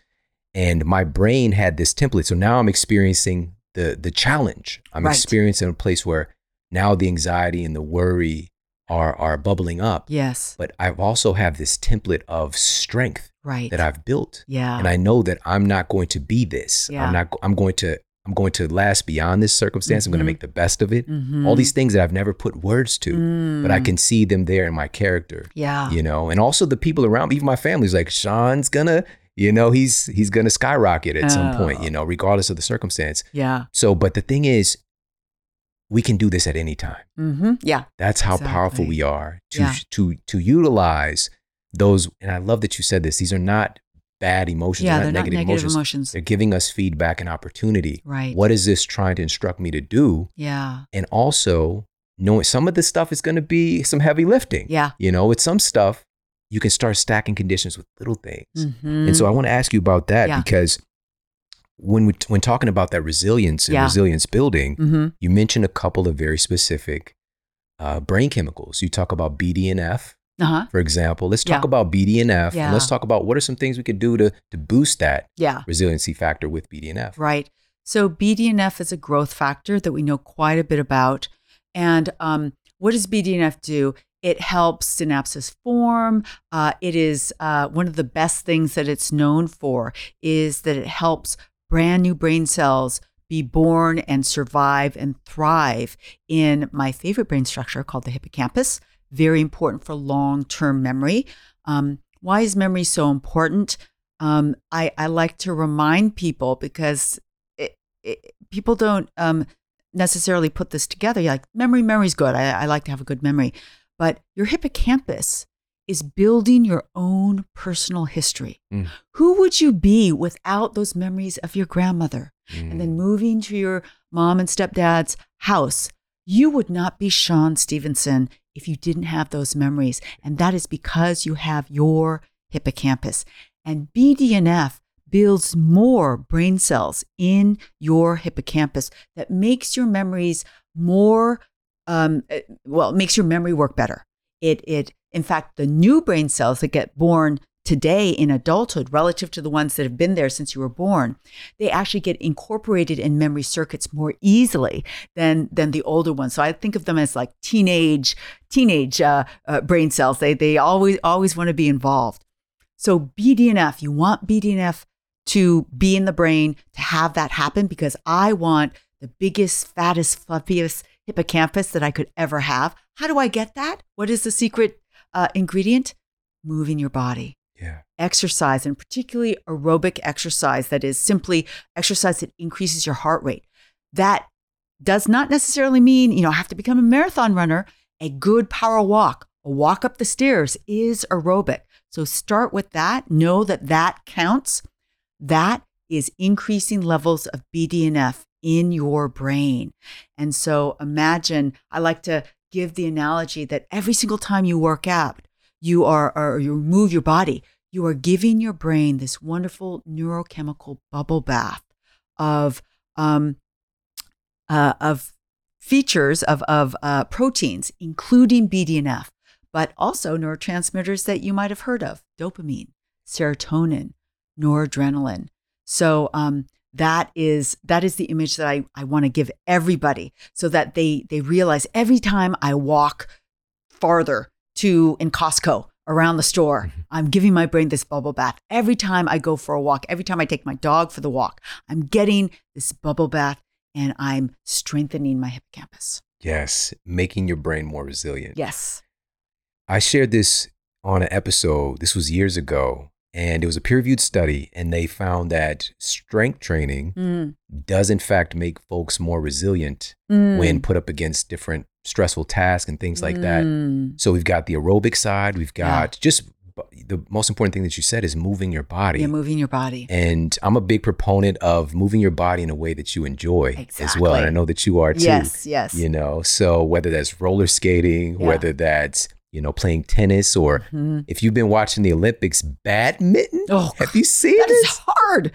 A: And my brain had this template. So now I'm experiencing the the challenge. I'm
C: Right.
A: experiencing a place where now the anxiety and the worry are are bubbling up.
C: Yes.
A: But I've also have this template of strength
C: Right.
A: that I've built
C: yeah.
A: and I know that I'm not going to be this.
C: Yeah.
A: I'm not. I'm going to. I'm going to last beyond this circumstance. I'm going to make the best of it.
C: Mhm.
A: All these things that I've never put words to, but I
C: Mm.
A: can see them there in my character.
C: Yeah.
A: You know, and also the people around me, even my family's like Shawn's gonna. You know, he's he's gonna skyrocket at some point.
C: Oh.
A: You know, regardless of the circumstance.
C: Yeah.
A: So, but the thing is, we can do this at any time.
C: Mm-hmm. Yeah.
A: That's how powerful we are to
C: Yeah.
A: to to utilize those. And I love that you said this. These are not bad emotions.
C: Yeah.
A: they're
C: They're
A: not
C: not
A: negative,
C: negative
A: emotions.
C: emotions.
A: They're giving us feedback and opportunity.
C: Right.
A: What is this trying to instruct me to do?
C: Yeah.
A: And also knowing some of this stuff is going to be some heavy lifting.
C: Yeah.
A: You know, with some stuff, you can start stacking conditions with little things.
C: Mhm.
A: And so I want to ask you about that
C: Yeah.
A: because when we, when talking about that resilience and
C: Yeah.
A: resilience building,
C: Mhm.
A: you mentioned a couple of very specific uh, brain chemicals. You talk about BDNF,
C: Uh-huh.
A: for example. Let's talk
C: Yeah.
A: about BDNF
C: Yeah.
A: and let's talk about what are some things we could do to to boost that
C: Yeah.
A: resiliency factor with BDNF.
C: Right. So BDNF is a growth factor that we know quite a bit about. And um, what does BDNF do? It helps synapses form. Uh, it is uh, one of the best things that it's known for is that it helps brand new brain cells be born and survive and thrive in my favorite brain structure called the hippocampus. Very important for long-term memory. Um, why is memory so important? Um, I, I like to remind people because it, it, people don't um, necessarily put this together. You're like, memory, memory's good. I, I like to have a good memory. But your hippocampus is building your own personal history.
A: Mm.
C: Who would you be without those memories of your grandmother? And then
A: Mm.
C: moving to your mom and stepdad's house, you would not be Shawn Stevenson if you didn't have those memories. And that is because you have your hippocampus. And BDNF builds more brain cells in your hippocampus that makes your memories more, um, eh, well, it makes your memory work better. It, it, in fact, the new brain cells that get born today in adulthood relative to the ones that have been there since you were born, they actually get incorporated in memory circuits more easily than than the older ones. So I think of them as like teenage teenage uh, uh, brain cells. They they always always want to be involved. So BDNF, you want BDNF to be in the brain to have that happen because I want the biggest, fattest, fluffiest hippocampus that I could ever have. How do I get that? What is the secret uh, ingredient? Moving your body
A: Yeah.
C: exercise and particularly aerobic exercise that is simply exercise that increases your heart rate. That does not necessarily mean, you know, have to become a marathon runner. A good power walk, a walk up the stairs is aerobic. So start with that. Know that that counts. That is increasing levels of BDNF in your brain. And so imagine, I like to give the analogy that every single time you work out, you are, or you move your body, you are giving your brain this wonderful neurochemical bubble bath of, um, uh, of features of, of uh, proteins, including BDNF, but also neurotransmitters that you might have heard of dopamine, serotonin, noradrenaline. So um, that is that is the image that I, I want to give everybody so that they they realize every time I walk farther to in Costco around the store, mm-hmm. I'm giving my brain this bubble bath. Every time I go for a walk, every time I take my dog for the walk, I'm getting this bubble bath and I'm strengthening my hippocampus.
A: Yes. Making your brain more resilient.
C: Yes.
A: I shared this on an episode, this was years ago, and it was a peer reviewed study, and they found that strength training
C: Mm.
A: does, in fact, make folks more resilient
C: Mm.
A: when put up against different stressful tasks and things like that.
C: Mm.
A: So we've got the aerobic side, we've
C: Yeah.
A: got just the most important thing that you said is moving your body.
C: You're moving your body.
A: and I'm a big proponent of moving your body in a way that you enjoy as well. And I know that you are too.
C: Yes, yes.
A: You know, so whether that's roller skating,
C: Yeah.
A: whether that's, you know, playing tennis, or
C: Mhm.
A: if you've been watching the Olympics, badminton.
C: Oh,
A: Have you seen
C: that is
A: this?
C: hard.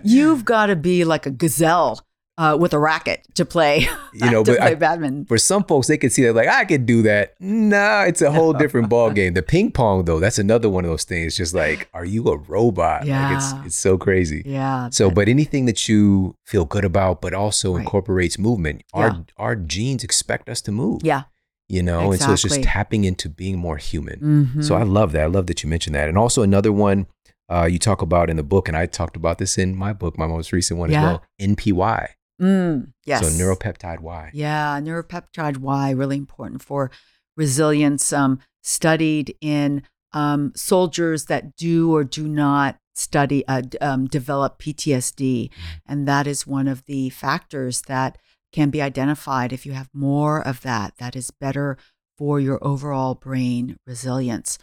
C: You've got to be like a gazelle uh, with a racket to play.
A: You know,
C: to
A: but
C: play
A: I-
C: badminton.
A: For some folks, they can see that like I could do that. No, it's a whole different ball game. The ping pong though, that's another one of those things. Just like, are you a robot? Like
C: Yeah.
A: it's it's so crazy.
C: Yeah.
A: So, but anything that you feel good about, but also
C: Right.
A: incorporates movement, our
C: Yeah.
A: our genes expect us to move.
C: yeah.
A: You know, and so it's just tapping into being more human.
C: Mhm.
A: So I love that. I love that you mentioned that. And also another one uh, you talk about in the book, and I talked about this in my book, my most recent one
C: Yeah.
A: as well. NPY.
C: Mm, yes.
A: So neuropeptide Y.
C: Yeah, neuropeptide Y, really important for resilience. Um, studied in um, soldiers that do or do not study uh, um, develop PTSD, and that is one of the factors that can be identified. If you have more of that, that is better for your overall brain resilience.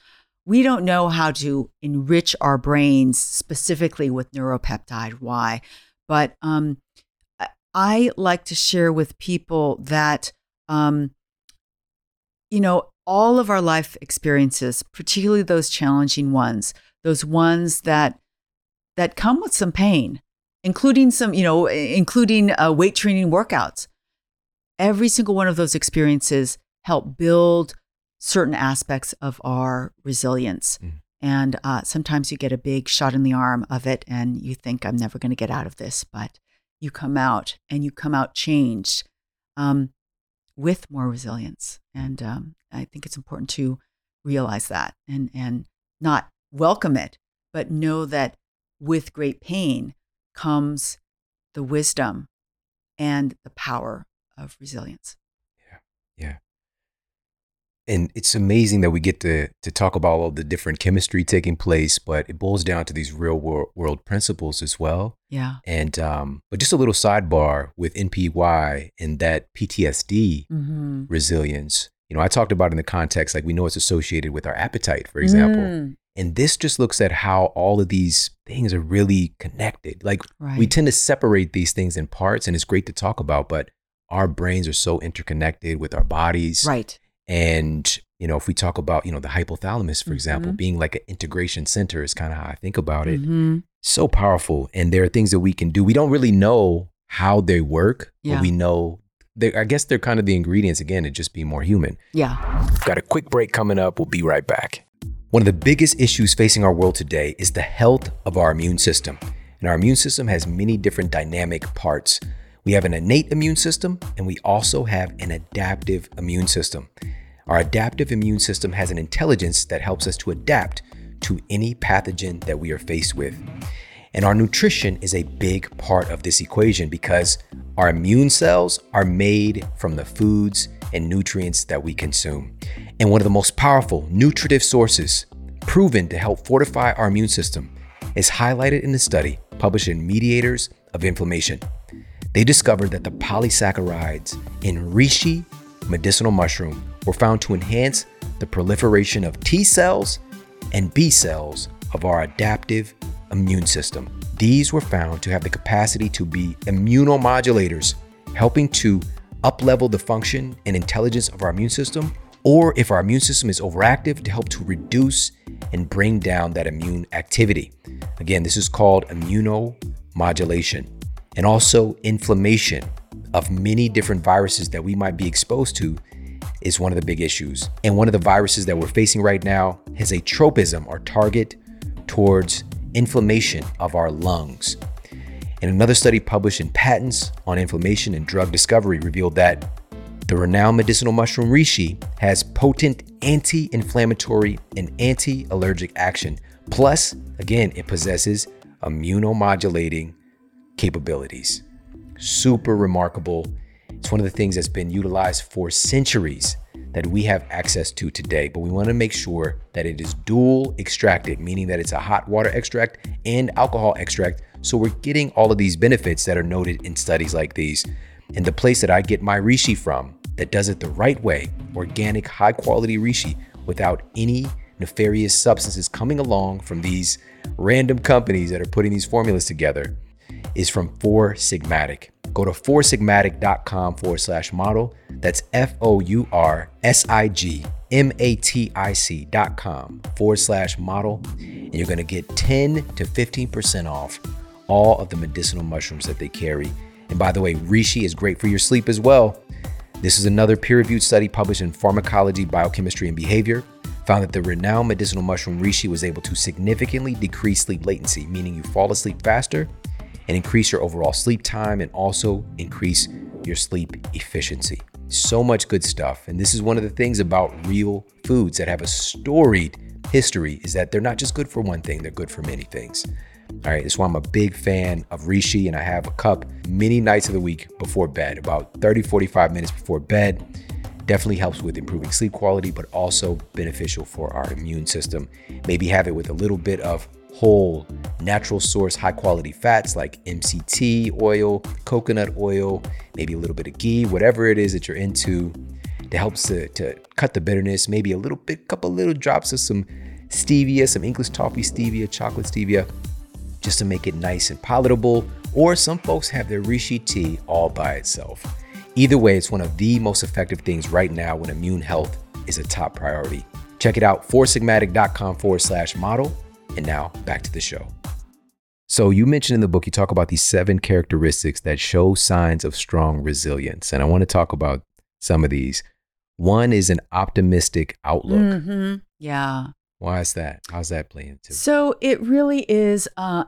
C: We don't know how to enrich our brains specifically with neuropeptide Y, but um, I- like to share with people that, um, you know, all of our life experiences, particularly those challenging ones, those ones that that come with some pain, including some, you know, including uh, weight training workouts. Every single one of those experiences help build certain aspects of our resilience.
A: Mm.
C: And uh, sometimes you get a big shot in the arm of it, and you think, I'm never going to get out of this. But you come out and you come out changed um, with more resilience. And um, I think it's important to realize that and, and not welcome it, but know that with great pain comes the wisdom and the power of resilience. Yeah.
A: Yeah. And it's amazing that we get to to talk about all the different chemistry taking place, but it boils down to these real world, world principles as well.
C: Yeah.
A: And um, but just a little sidebar with NPY and that PTSD
C: Mm-hmm.
A: resilience. You know, I talked about in the context like we know it's associated with our appetite, for example.
C: Mm,
A: And this just looks at how all of these things are really connected. Like
C: right.
A: we tend to separate these things in parts, and it's great to talk about, but our brains are so interconnected with our bodies.
C: right.
A: And, you know, if we talk about, you know, the hypothalamus, for example,
C: Mhm.
A: being like an integration center is kind of how I think about it.
C: Mhm.
A: So powerful. And there are things that we can do. We don't really know how they work,
C: Yeah.
A: but we know they I guess they're kind of the ingredients again to just be more human.
C: Yeah.
A: Got a quick break coming up. We'll be right back. One of the biggest issues facing our world today is the health of our immune system. And our immune system has many different dynamic parts. We have an innate immune system, and we also have an adaptive immune system. Our adaptive immune system has an intelligence that helps us to adapt to any pathogen that we are faced with. And our nutrition is a big part of this equation because our immune cells are made from the foods and nutrients that we consume. And one of the most powerful nutritive sources proven to help fortify our immune system is highlighted in a study published in Mediators of Inflammation. They discovered that the polysaccharides in reishi medicinal mushroom were found to enhance the proliferation of T cells and B cells of our adaptive immune system. These were found to have the capacity to be immunomodulators, helping to uplevel the function and intelligence of our immune system, or if our immune system is overactive, to help to reduce and bring down that immune activity. Again, this is called immunomodulation and also inflammation of many different viruses that we might be exposed to is one of the big issues. And one of the viruses that we're facing right now has a tropism or target towards inflammation of our lungs. And another study published in Patents on Inflammation and Drug Discovery revealed that the renowned medicinal mushroom reishi has potent anti inflammatory and anti allergic action. Plus, again, it possesses immunomodulating capabilities. Super remarkable. It's one of the things that's been utilized for centuries that we have access to today, but we want to make sure that it is dual extracted, meaning that it's a hot water extract and alcohol extract. So we're getting all of these benefits that are noted in studies like these. And the place that I get my reishi from that does it the right way, organic, high quality reishi without any nefarious substances coming along from these random companies that are putting these formulas together, is from Four Sigmatic. Go to foursigmatic.com forward slash model. That's F O U R S I G M A T I C dot com forward slash model. And you're going to get 10 to 15% off all of the medicinal mushrooms that they carry. And by the way, reishi is great for your sleep as well. This is another peer reviewed study published in Pharmacology, Biochemistry, and Behavior. Found that the renowned medicinal mushroom reishi was able to significantly decrease sleep latency, meaning you fall asleep faster and increase your overall sleep time and also increase your sleep efficiency. So much good stuff. And this is one of the things about real foods that have a storied history is that they're not just good for one thing, they're good for many things. All right, that's why I'm a big fan of reishi and I have a cup many nights of the week before bed, about 30, 45 minutes before bed. Definitely helps with improving sleep quality, but also beneficial for our immune system. Maybe have it with a little bit of whole natural source high quality fats like MCT oil, coconut oil, maybe a little bit of ghee, whatever it is that you're into that helps to, to cut the bitterness, maybe a little bit, couple little drops of some stevia, some English toffee stevia, chocolate stevia, just to make it nice and palatable. Or some folks have their reishi tea all by itself. Either way, it's one of the most effective things right now when immune health is a top priority. Check it out, foursigmatic.com forward slash model. And now back to the show. So, you mentioned in the book, you talk about these seven characteristics that show signs of strong resilience. And I want to talk about some of these. One is an optimistic outlook.
C: Mhm. Yeah.
A: Why is that? How's that playing into?
C: So it really is uh,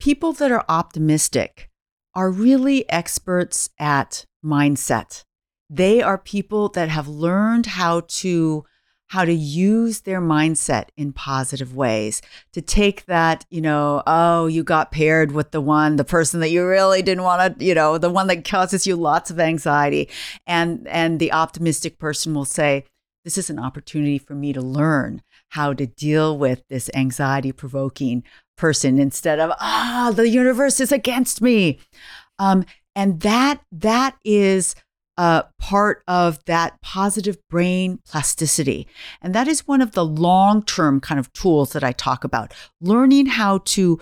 C: people that are optimistic are really experts at mindset. They are people that have learned how to how to use their mindset in positive ways to take that you know oh you got paired with the one the person that you really didn't want to you know the one that causes you lots of anxiety and and the optimistic person will say this is an opportunity for me to learn how to deal with this anxiety provoking person instead of ah the universe is against me um, and that that is uh, part of that positive brain plasticity. And that is one of the long term kind of tools that I talk about learning how to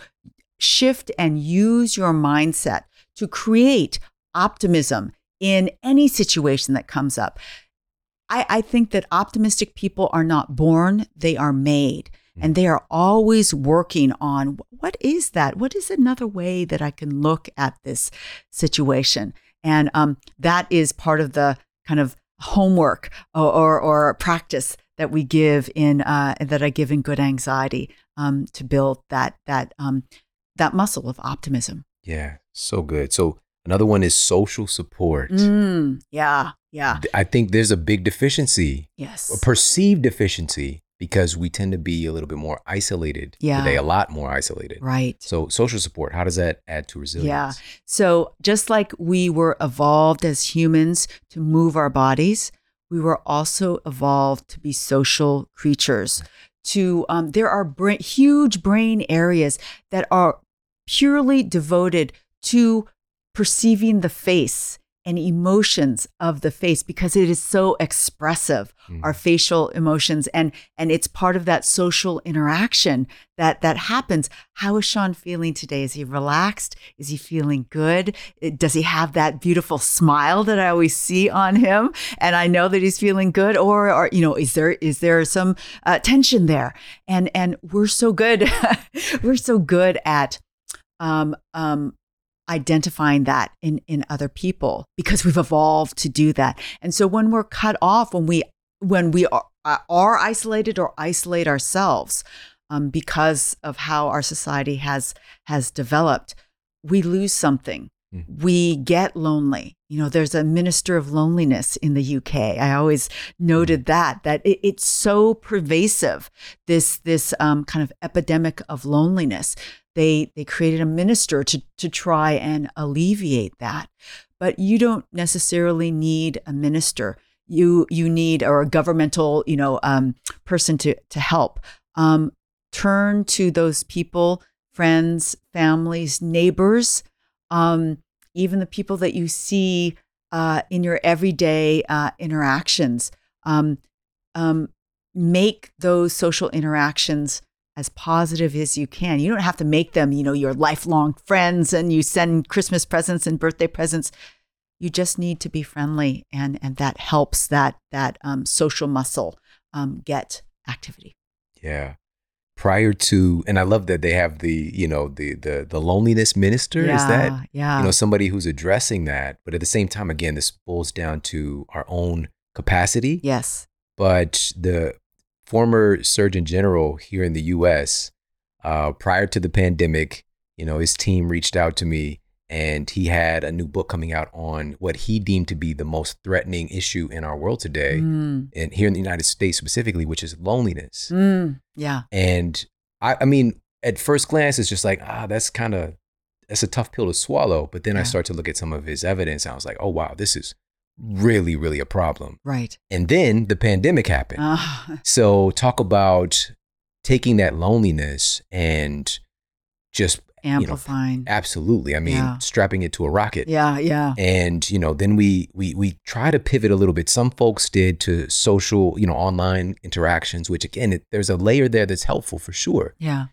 C: shift and use your mindset to create optimism in any situation that comes up. I, I think that optimistic people are not born, they are made. And they are always working on what is that? What is another way that I can look at this situation? And um, that is part of the kind of homework or, or, or practice that we give in uh, that I give in good anxiety um, to build that that um, that muscle of optimism.
A: Yeah, so good. So another one is social support.
C: Mm, yeah, yeah.
A: I think there's a big deficiency.
C: Yes.
A: A perceived deficiency because we tend to be a little bit more isolated
C: yeah.
A: today, a lot more isolated.
C: Right.
A: So social support, how does that add to resilience?
C: Yeah. So just like we were evolved as humans to move our bodies, we were also evolved to be social creatures. To um, there are bra- huge brain areas that are purely devoted to perceiving the face and emotions of the face because it is so expressive mm. our facial emotions and and it's part of that social interaction that that happens. How is shawn feeling today? Is he relaxed? Is he feeling good? Does he have that beautiful smile that i always see on him and i know that he's feeling good? Or or you know is there is there some uh, tension there? And and we're so good we're so good at um, um, identifying that in in other people because we've evolved to do that. And so when we're cut off, when we when we are, are isolated or isolate ourselves um, because of how our society has has developed, we lose something. Mm. We get lonely. You know, there's a minister of loneliness in the UK. I always noted mm. that that it, it's so pervasive. This this um, kind of epidemic of loneliness they they created a minister to to try and alleviate that. But you don't necessarily need a minister. You you need or a governmental you know um, person to to help. Um, turn to those people, friends, families, neighbors, um, even the people that you see uh, in your everyday uh, interactions. Um, um, make those social interactions as positive as you can. You don't have to make them, you know, your lifelong friends and you send Christmas presents and birthday presents. You just need to be friendly, and and that helps that that um, social muscle um, get activity.
A: Yeah. Prior to, and I love that they have the, you know, the the the loneliness minister.
C: Yeah,
A: is that,
C: yeah,
A: you know, somebody who's addressing that, but at the same time, again, this boils down to our own capacity.
C: Yes.
A: But the former Surgeon General here in the U.S. Uh, prior to the pandemic, you know, his team reached out to me, and he had a new book coming out on what he deemed to be the most threatening issue in our world today,
C: mm.
A: and here in the United States specifically, which is loneliness.
C: Mm. Yeah,
A: and I, I mean, at first glance, it's just like, ah, that's kind of that's a tough pill to swallow. But then yeah. I start to look at some of his evidence, and I was like, oh wow, this is really, really a problem.
C: Right.
A: And then the pandemic happened. Uh. So talk about taking that loneliness and just
C: amplifying.
A: You know, absolutely. I mean, yeah. strapping it to a rocket.
C: Yeah, yeah.
A: And you know, then we we we try to pivot a little bit. Some folks did to social, you know, online interactions, which again, it, there's a layer there that's helpful for sure.
C: Yeah.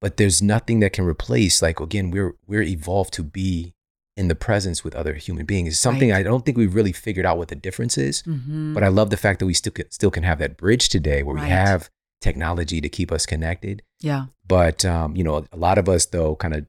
A: But there's nothing that can replace like again, we're we're evolved to be in the presence with other human beings. It's something right. I don't think we've really figured out what the difference is.
C: Mm-hmm.
A: But I love the fact that we still can, still can have that bridge today where right. we have technology to keep us connected.
C: Yeah.
A: But um, you know, a lot of us though kind of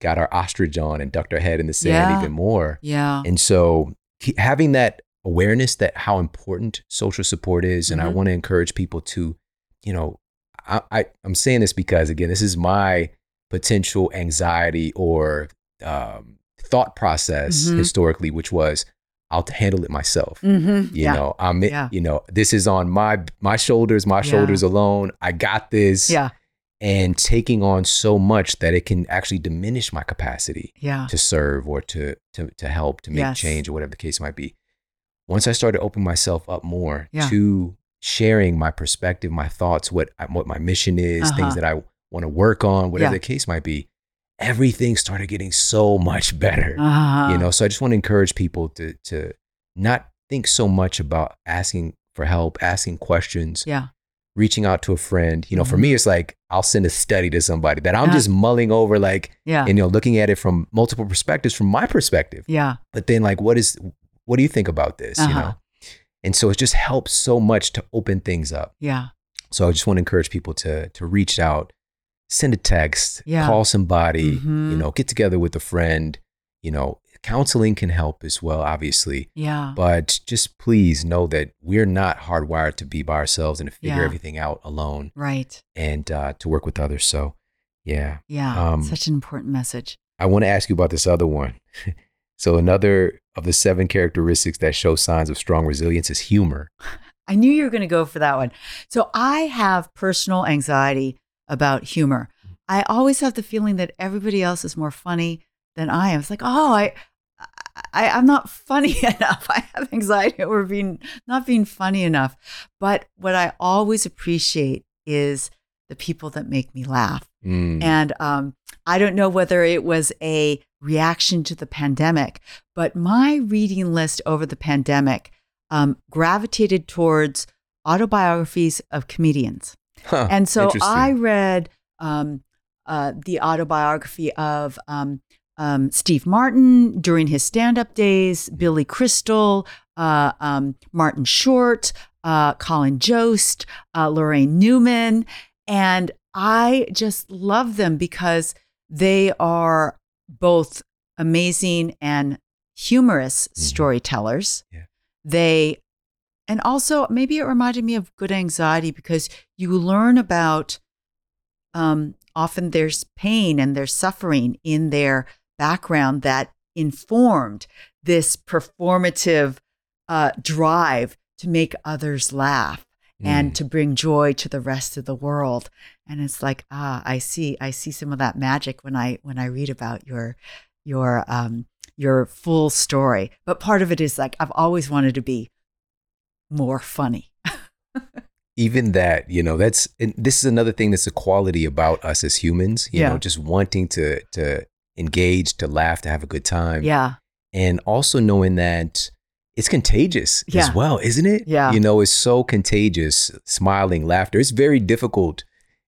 A: got our ostrich on and ducked our head in the sand
C: yeah.
A: even more.
C: Yeah.
A: And so having that awareness that how important social support is, and mm-hmm. I want to encourage people to, you know, I, I I'm saying this because again, this is my potential anxiety or um, thought process mm-hmm. historically, which was I'll handle it myself.
C: Mm-hmm.
A: You
C: yeah.
A: know, I'm
C: yeah.
A: you know, this is on my my shoulders, my yeah. shoulders alone. I got this.
C: Yeah.
A: And taking on so much that it can actually diminish my capacity
C: yeah.
A: to serve or to to to help, to make
C: yes.
A: change or whatever the case might be. Once I started opening myself up more
C: yeah.
A: to sharing my perspective, my thoughts, what what my mission is,
C: Uh-huh.
A: things that I want to work on, whatever the case might be, everything started getting so much better.
C: Uh-huh.
A: You know, so I just want to encourage people to to not think so much about asking for help, asking questions,
C: Yeah.
A: reaching out to a friend. You know, for
C: Mhm.
A: me, it's like I'll send a study to somebody that I'm
C: Uh-huh.
A: just mulling over, like,
C: Yeah.
A: and you know, looking at it from multiple perspectives, from my perspective.
C: yeah.
A: But then, like, what is, what do you think about this? You
C: Uh-huh.
A: know, and so it just helps so much to open things up.
C: Yeah.
A: So I just want to encourage people to to reach out, send a text,
C: Yeah.
A: call somebody,
C: Mhm.
A: you know, get together with a friend. You know, counseling can help as well, obviously.
C: Yeah.
A: But just please know that we're not hardwired to be by ourselves and to figure
C: Yeah.
A: everything out alone
C: Right.
A: and uh, to work with others. So, yeah,
C: Yeah.
A: Um,
C: Such an important message.
A: I want to ask you about this other one. so, another of the seven characteristics that show signs of strong resilience is humor.
C: I knew you were going to go for that one. So I have personal anxiety about humor. I always have the feeling that everybody else is more funny than I am. It's like, oh, I, I I'm not funny enough. I have anxiety over being not being funny enough. But what I always appreciate is the people that make me laugh.
A: Mm.
C: And um, I don't know whether it was a reaction to the pandemic, but my reading list over the pandemic um, gravitated towards autobiographies of comedians.
A: Huh,
C: and so. I read um, uh, the autobiography of um, um, Steve Martin during his stand up days, Billy Crystal, uh, um, Martin Short, uh, Colin Jost, uh, Laraine Newman. And I just love them because they are both amazing and humorous
A: Mhm.
C: storytellers.
A: Yeah.
C: They and also, maybe it reminded me of good anxiety because you learn about um, often there's pain and there's suffering in their background that informed this performative uh, drive to make others laugh and
A: Mm.
C: to bring joy to the rest of the world. And it's like, ah, I see, I see some of that magic when I when I read about your your um, your full story. But part of it is like I've always wanted to be more funny.
A: even that, you know, that's and this is another thing that's a quality about us as humans, you
C: Yeah.
A: know, just wanting to to engage, to laugh, to have a good time.
C: Yeah.
A: And also knowing that it's contagious
C: Yeah.
A: as well, isn't it?
C: Yeah.
A: You know, it's so contagious, smiling, laughter. It's very difficult,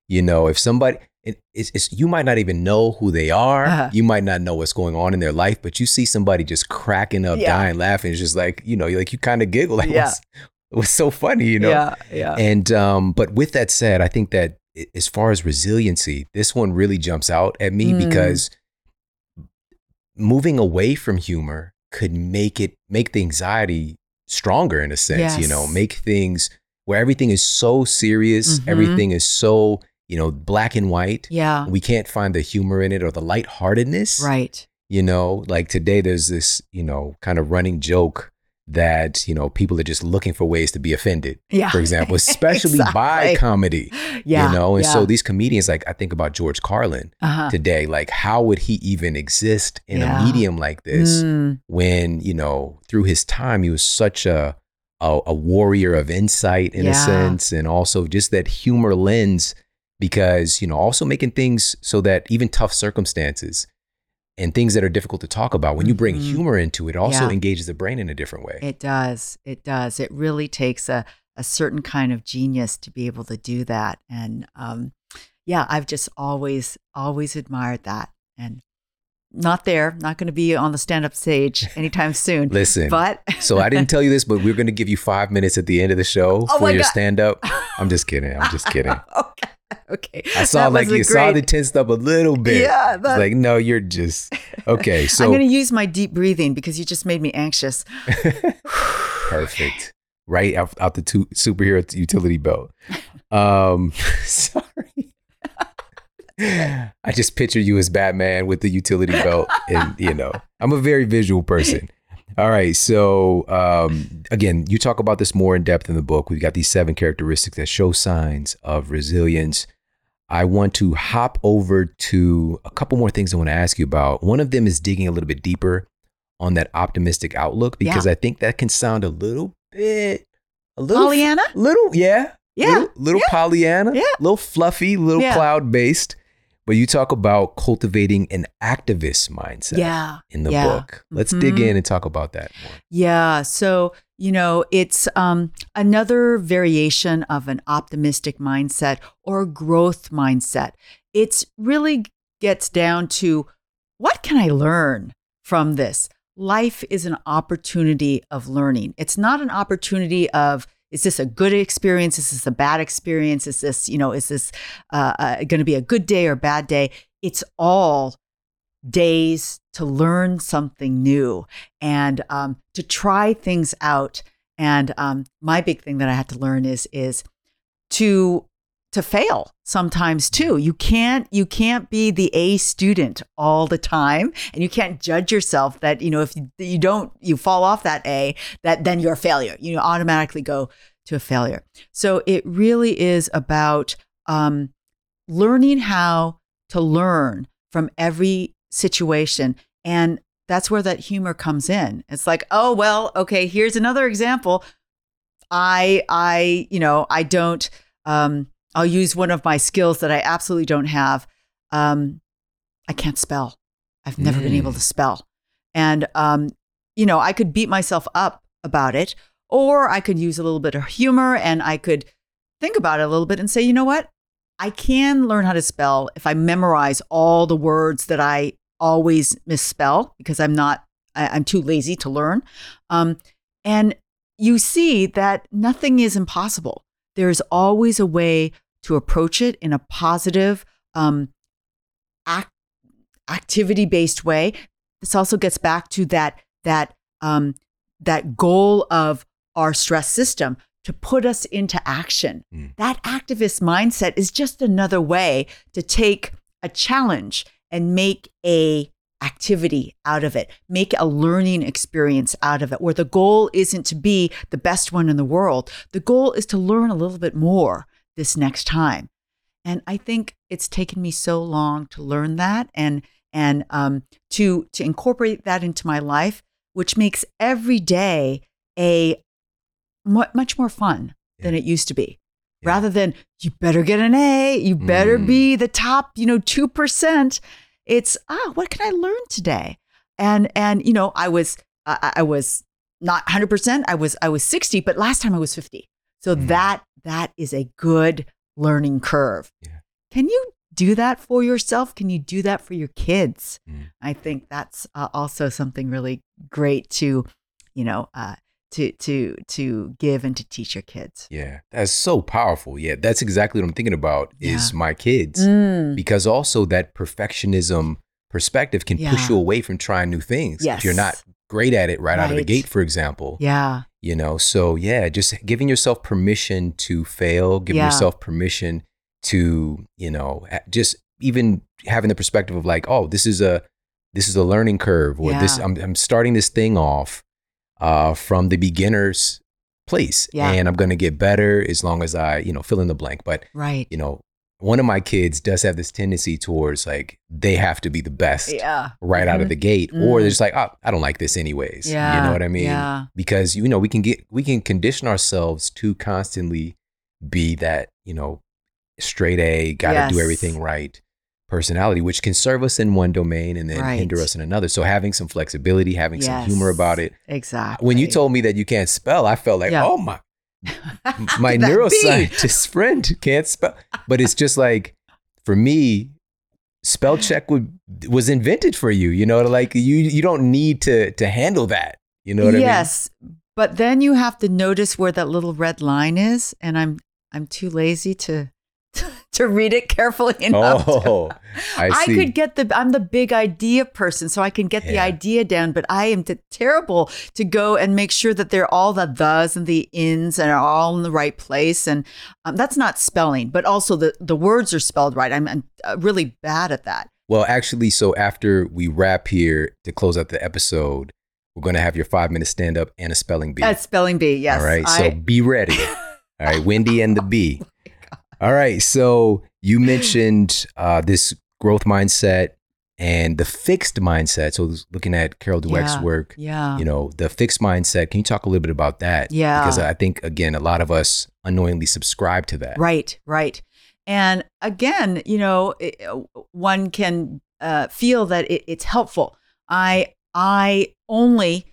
A: you know, if somebody it, it's, it's you might not even know who they are.
C: Uh-huh.
A: You might not know what's going on in their life, but you see somebody just cracking up,
C: Yeah.
A: dying, laughing. It's just like, you know, like you kind of giggle. Like,
C: Yeah.
A: what's, what's so funny, you know?
C: Yeah. Yeah.
A: And um, but with that said, I think that as far as resiliency, this one really jumps out at me
C: Mm.
A: because moving away from humor could make it make the anxiety stronger in a sense, yes. you know, make things where everything is so serious,
C: Mhm.
A: everything is so, you know, black and white.
C: yeah.
A: We can't find the humor in it or the lightheartedness.
C: Right.
A: You know, like today there's this, you know, kind of running joke that, you know, people are just looking for ways to be offended
C: Yeah.
A: for example, especially by comedy.
C: Yeah.
A: You know, and
C: yeah.
A: so these comedians, like I think about George Carlin
C: uh-huh.
A: today, like how would he even exist in
C: Yeah.
A: a medium like this
C: Mm,
A: when, you know, through his time he was such a a, a warrior of insight in a sense, and also just that humor lens, because, you know, also making things so that even tough circumstances and things that are difficult to talk about, when you bring
C: Mhm.
A: humor into it, also
C: Yeah.
A: engages the brain in a different way.
C: It does. It does. It really takes a, a certain kind of genius to be able to do that. And um, yeah, I've just always, always admired that. And not there, not going to be on the stand up stage anytime soon.
A: Listen,
C: But
A: So I didn't tell you this, but we're going to give you five minutes at the end of the show
C: Oh
A: for your stand up. I'm just kidding. I'm just kidding.
C: okay. Okay.
A: I saw
C: That
A: like you saw the
C: great-
A: tensed up a little bit.
C: Yeah. That,
A: like, no, you're just okay. So
C: I'm going to use my deep breathing because you just made me anxious.
A: perfect. Right out, out the two, superhero utility belt. Um, sorry. I just picture you as Batman with the utility belt, and you know, I'm a very visual person. All right, so um, again, you talk about this more in depth in the book. We've got these seven characteristics that show signs of resilience. I want to hop over to a couple more things I want to ask you about. One of them is digging a little bit deeper on that optimistic outlook because I think that can sound a little bit a little
C: Pollyanna?
A: little yeah,
C: Yeah.
A: little, little
C: Yeah.
A: Pollyanna,
C: Yeah.
A: little fluffy, little
C: Yeah.
A: cloud based. But you talk about cultivating an activist mindset
C: Yeah.
A: in the
C: Yeah.
A: book. Let's dig
C: Mhm.
A: in and talk about that more.
C: Yeah. So, you know, it's um, another variation of an optimistic mindset or growth mindset. It's really gets down to what can I learn from this? Life is an opportunity of learning. It's not an opportunity of, is this a good experience? Is this a bad experience? Is this, you know, is this uh, uh, going to be a good day or bad day? It's all days to learn something new and um, to try things out. And um, my big thing that I had to learn is is to to fail sometimes too. You can't you can't be the A student all the time, and you can't judge yourself that you know if you, don't you fall off that A that then you're a failure. You automatically go to a failure. So it really is about um, learning how to learn from every situation and that's where that humor comes in it's like oh well okay here's another example i i you know i don't um i'll use one of my skills that i absolutely don't have um i can't spell i've never been able
A: Mm.
C: to spell and um you know i could beat myself up about it or i could use a little bit of humor and i could think about it a little bit and say you know what I can learn how to spell if I memorize all the words that I always misspell because I'm not, I, I'm too lazy to learn. Um, and you see that nothing is impossible. There's always a way to approach it in a positive, um, act, activity based way. This also gets back to that that um, that goal of our stress system to put us into action.
A: Mm.
C: That activist mindset is just another way to take a challenge and make a activity out of it, make a learning experience out of it, where the goal isn't to be the best one in the world. The goal is to learn a little bit more this next time. And I think it's taken me so long to learn that and and um, to to incorporate that into my life, which makes every day a much more fun than it used to be.
A: Yeah.
C: Rather than you better get an A, you better
A: Mm.
C: be the top, you know, two percent. It's ah, what can I learn today? And and you know, I was I, I was not hundred percent. I was I was sixty, but last time I was fifty. So
A: Mm.
C: that that is a good learning curve.
A: Yeah.
C: Can you do that for yourself? Can you do that for your kids?
A: Mm.
C: I think that's uh, also something really great to, you know, uh, to to to give and to teach your kids.
A: Yeah, that's so powerful. Yeah, that's exactly what I'm thinking about is
C: Yeah.
A: my kids.
C: Mm.
A: Because also that perfectionism perspective can push you away from trying new things. If you're not
C: Yes.
A: Great at it right, out of the gate, for example.
C: Yeah.
A: You know, so yeah, just giving yourself permission to fail, giving
C: Yeah.
A: yourself permission to, you know, just even having the perspective of like, oh, this is a this is a learning curve, or this I'm I'm starting this thing off uh, from the beginner's place,
C: Yeah.
A: and I'm gonna get better as long as I, you know, fill in the blank. But
C: Right.
A: you know, one of my kids does have this tendency towards like they have to be the best
C: Yeah.
A: right out of
C: Mhm.
A: the gate, or
C: Mm.
A: they're just like, oh, I don't like this anyways.
C: Yeah.
A: You know what I mean?
C: Yeah.
A: Because you know we can get we can condition ourselves to constantly be that you know straight A, got to do everything right personality, which can serve us in one domain and then
C: Right.
A: hinder us in another. So having some flexibility, having some humor about it.
C: Exactly.
A: When you told me that you can't spell, I felt like,
C: Yeah.
A: oh my my
C: could that be?
A: neuroscientist friend can't spell. But it's just like for me, spell check would was invented for you. You know, like you you don't need to to handle that. You know what
C: yes, I mean? yes, but then you have to notice where that little red line is, and I'm I'm too lazy to to read it carefully
A: I
C: enough. to-
A: Oh, I see.
C: could get the I'm the big idea person, so I can get the idea down. But I am t- terrible to go and make sure that they're all the thes and the ins and are all in the right place. And um, that's not spelling, but also the the words are spelled right. I'm, I'm uh, really bad at that.
A: Well, actually, so after we wrap here to close out the episode, we're going to have your five minute stand up and a spelling bee.
C: At spelling bee, yes.
A: All right.
C: I-
A: so be ready. All right. Wendy and the bee. All right. So you mentioned uh, this growth mindset, and the fixed mindset. So looking at Carol Dweck's
C: Yeah.
A: work,
C: Yeah.
A: you know, the fixed mindset. Can you talk a little bit about that?
C: Yeah.
A: Because I think again, a lot of us unknowingly subscribe to that.
C: Right, right. And again, you know, it- one can uh, feel that it, it's helpful. I I only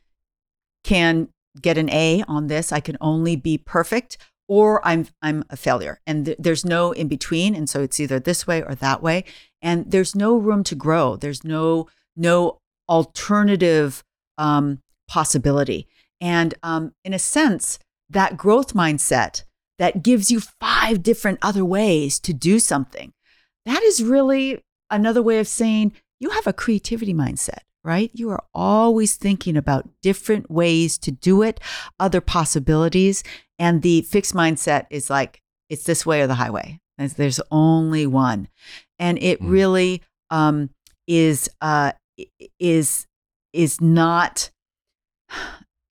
C: can get an A on this. I can only be perfect, or I'm I'm a failure, and th- there's no in between. And so it's either this way or that way, and there's no room to grow. There's no no alternative um, possibility. And um, in a sense, that growth mindset that gives you five different other ways to do something. That is really another way of saying you have a creativity mindset, right? You are always thinking about different ways to do it, other possibilities. And the fixed mindset is like, it's this way or the highway. There's- only one. And it
A: Mm.
C: really um, is, uh, is, is not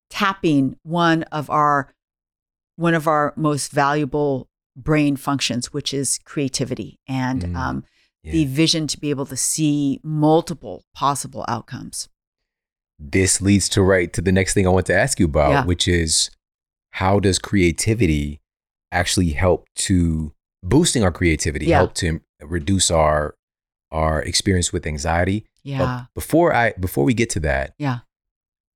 C: tapping one of our one of our most valuable brain functions, which is creativity and
A: Mm,
C: um,
A: Yeah.
C: the vision to be able to see multiple possible outcomes.
A: this leads to right to the next thing I want to ask you about,
C: Yeah.
A: which is how does creativity actually help to boosting our creativity,
C: Yeah.
A: help to reduce our our experience with anxiety? But
C: Yeah.
A: before I before we get to that,
C: Yeah.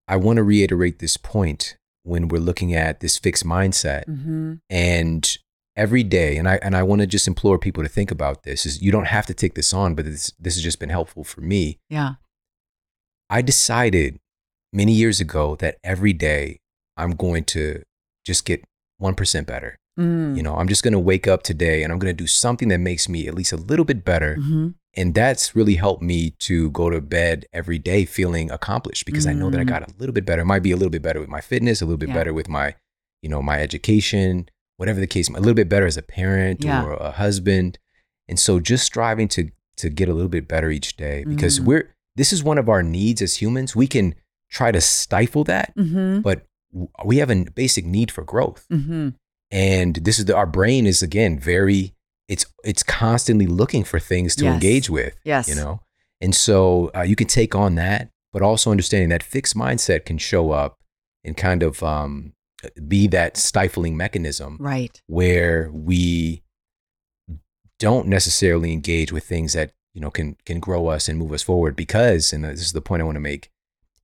A: I want to reiterate this point when we're looking at this fixed mindset
C: Mm-hmm.
A: and every day and I and I want to just implore people to think about this is you don't have to take this on but this this has just been helpful for me.
C: Yeah.
A: I decided many years ago that every day I'm going to just get 1% better.
C: Mm.
A: You know, I'm just going to wake up today and I'm going to do something that makes me at least a little bit better.
C: hmm
A: And that's really helped me to go to bed every day feeling accomplished because I know that I
C: Mm.
A: got a little bit better. It might be a little bit better with my fitness, a little bit
C: Yeah.
A: better with my, you know, my education, whatever the case, a little bit better as a parent
C: Yeah.
A: or a husband. And so just striving to to get a little bit better each day because
C: Mm.
A: we're this is one of our needs as humans. We can try to stifle that,
C: hmm
A: but we have a basic need for growth.
C: hmm
A: And this is the, our brain is again very it's it's constantly looking for things to
C: Yes.
A: engage with
C: Yes.
A: you know and so uh, you can take on that but also understanding that fixed mindset can show up and kind of um, be that stifling mechanism
C: Right.
A: where we don't necessarily engage with things that you know can can grow us and move us forward because and this is the point i want to make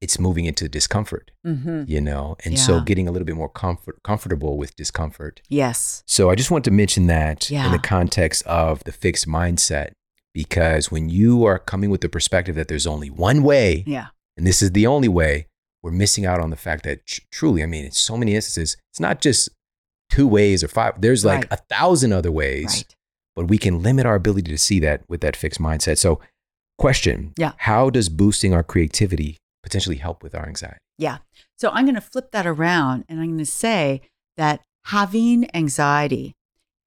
A: it's moving into discomfort
C: hmm
A: you know and so getting a little bit more comfort comfortable with discomfort
C: Yes.
A: so I just want to mention that in the context of the fixed mindset, because when you are coming with the perspective that there's only one way,
C: Yeah.
A: and this is the only way, we're missing out on the fact that tr- truly, I mean, in so many instances, it's not just two ways or five, there's like
C: Right.
A: a thousand other ways,
C: Right.
A: but we can limit our ability to see that with that fixed mindset. So, question
C: Yeah.
A: How does boosting our creativity potentially help with our anxiety? Yeah.
C: So I'm going to flip that around and I'm going to say that having anxiety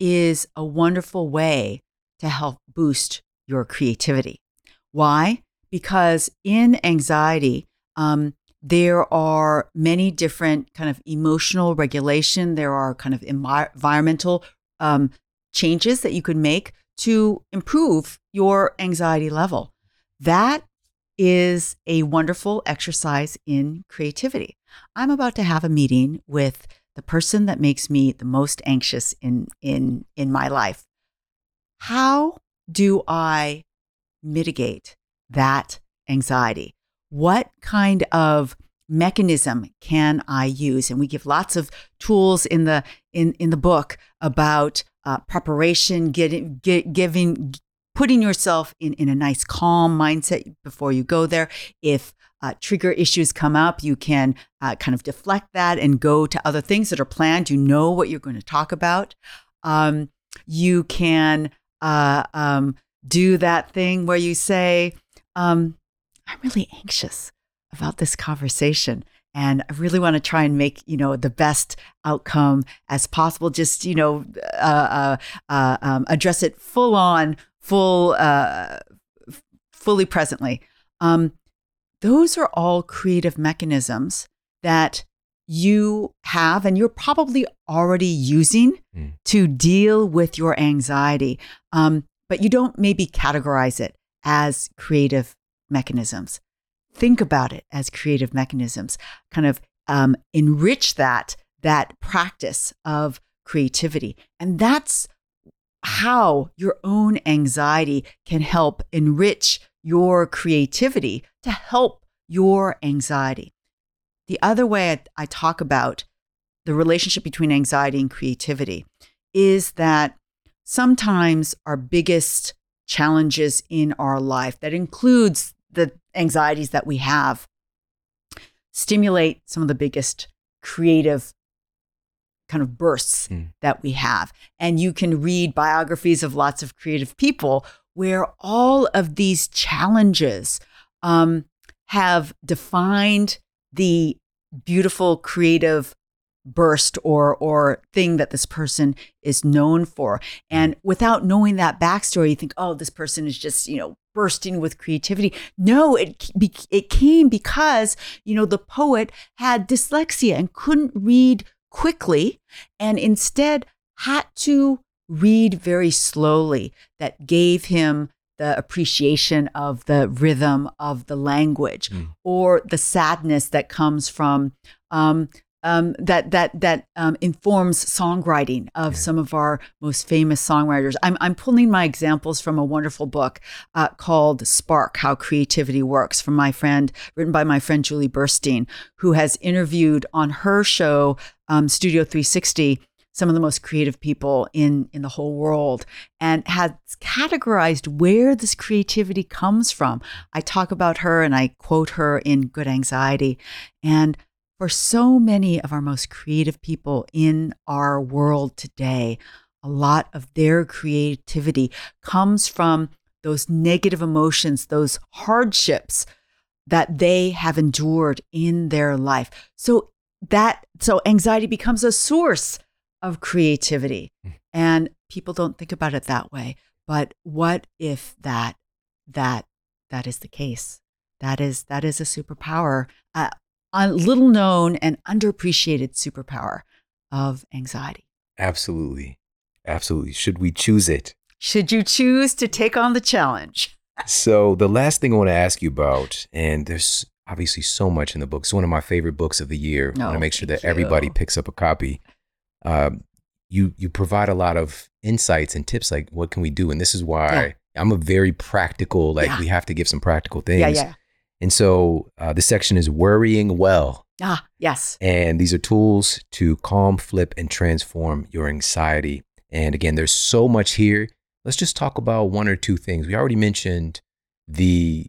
C: is a wonderful way to help boost your creativity. Why? Because in anxiety, um, there are many different kind of emotional regulation. There are kind of envi- environmental um, changes that you can make to improve your anxiety level. That is a wonderful exercise in creativity. I'm about to have a meeting with the person that makes me the most anxious in in in my life. How do I mitigate that anxiety? What kind of mechanism can I use? And we give lots of tools in the in in the book about uh, preparation, getting get, giving putting yourself in, in a nice calm mindset before you go there. If uh, trigger issues come up, you can uh, kind of deflect that and go to other things that are planned. You know what you're going to talk about. Um, you can uh, um, do that thing where you say, um, I'm really anxious about this conversation. And I really want to try and make, you know, the best outcome as possible. Just, you know, uh, uh, uh, um, address it full on, full, uh, f- fully presently. Um, those are all creative mechanisms that you have and you're probably already using
A: Mm.
C: to deal with your anxiety. Um, but you don't maybe categorize it as creative mechanisms. Think about it as creative mechanisms. Kind of um, enrich that that practice of creativity, and that's how your own anxiety can help enrich your creativity to help your anxiety. The other way I, I talk about the relationship between anxiety and creativity is that sometimes our biggest challenges in our life, that includes the anxieties that we have, stimulate some of the biggest creative kind of bursts mm. that we have. And you can read biographies of lots of creative people where all of these challenges um, have defined the beautiful creative burst or or thing that this person is known for. And without knowing that backstory you think oh this person is just you know bursting with creativity. No it it came because you know the poet had dyslexia and couldn't read quickly and instead had to read very slowly that gave him the appreciation of the rhythm of the language mm. or the sadness that comes from um, um, that that that um, informs songwriting of yeah. some of our most famous songwriters. I'm I'm pulling my examples from a wonderful book uh, called Spark: How Creativity Works from my friend, written by my friend Julie Burstein, who has interviewed on her show um, Studio 360 some of the most creative people in in the whole world and has categorized where this creativity comes from. I talk about her and I quote her in Good Anxiety and for so many of our most creative people in our world today, a lot of their creativity comes from those negative emotions, those hardships that they have endured in their life. So that so anxiety becomes a source of creativity. Hmm. And people don't think about it that way. But what if that that that is the case? That is that is a superpower. Uh, little known and underappreciated superpower of anxiety.
A: Absolutely. Absolutely. Should we choose it?
C: Should you choose to take on the challenge?
A: so, the last thing I want to ask you about, and there's obviously so much in the book. It's one of my favorite books of the year. I want to make sure that you. everybody picks up a copy. Um, you you provide a lot of insights and tips like what can we do and this is why yeah. i'm a very practical like yeah. we have to give some practical things yeah, yeah. And so uh, this section is worrying well.
C: Ah, yes.
A: And these are tools to calm, flip, and transform your anxiety. And again, there's so much here. Let's just talk about one or two things. We already mentioned the,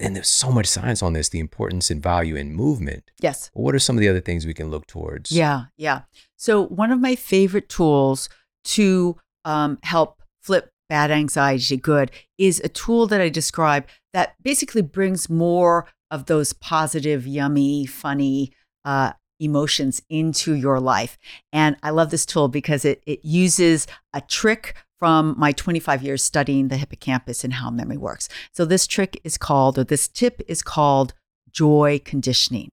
A: and there's so much science on this, the importance and value in movement.
C: Yes.
A: what are some of the other things we can look towards?
C: Yeah, yeah. So one of my favorite tools to um, help flip bad anxiety good is a tool that I describe that basically brings more of those positive, yummy, funny uh, emotions into your life. And I love this tool because it, it uses a trick from my 25 years studying the hippocampus and how memory works. So this trick is called, or this tip is called joy conditioning.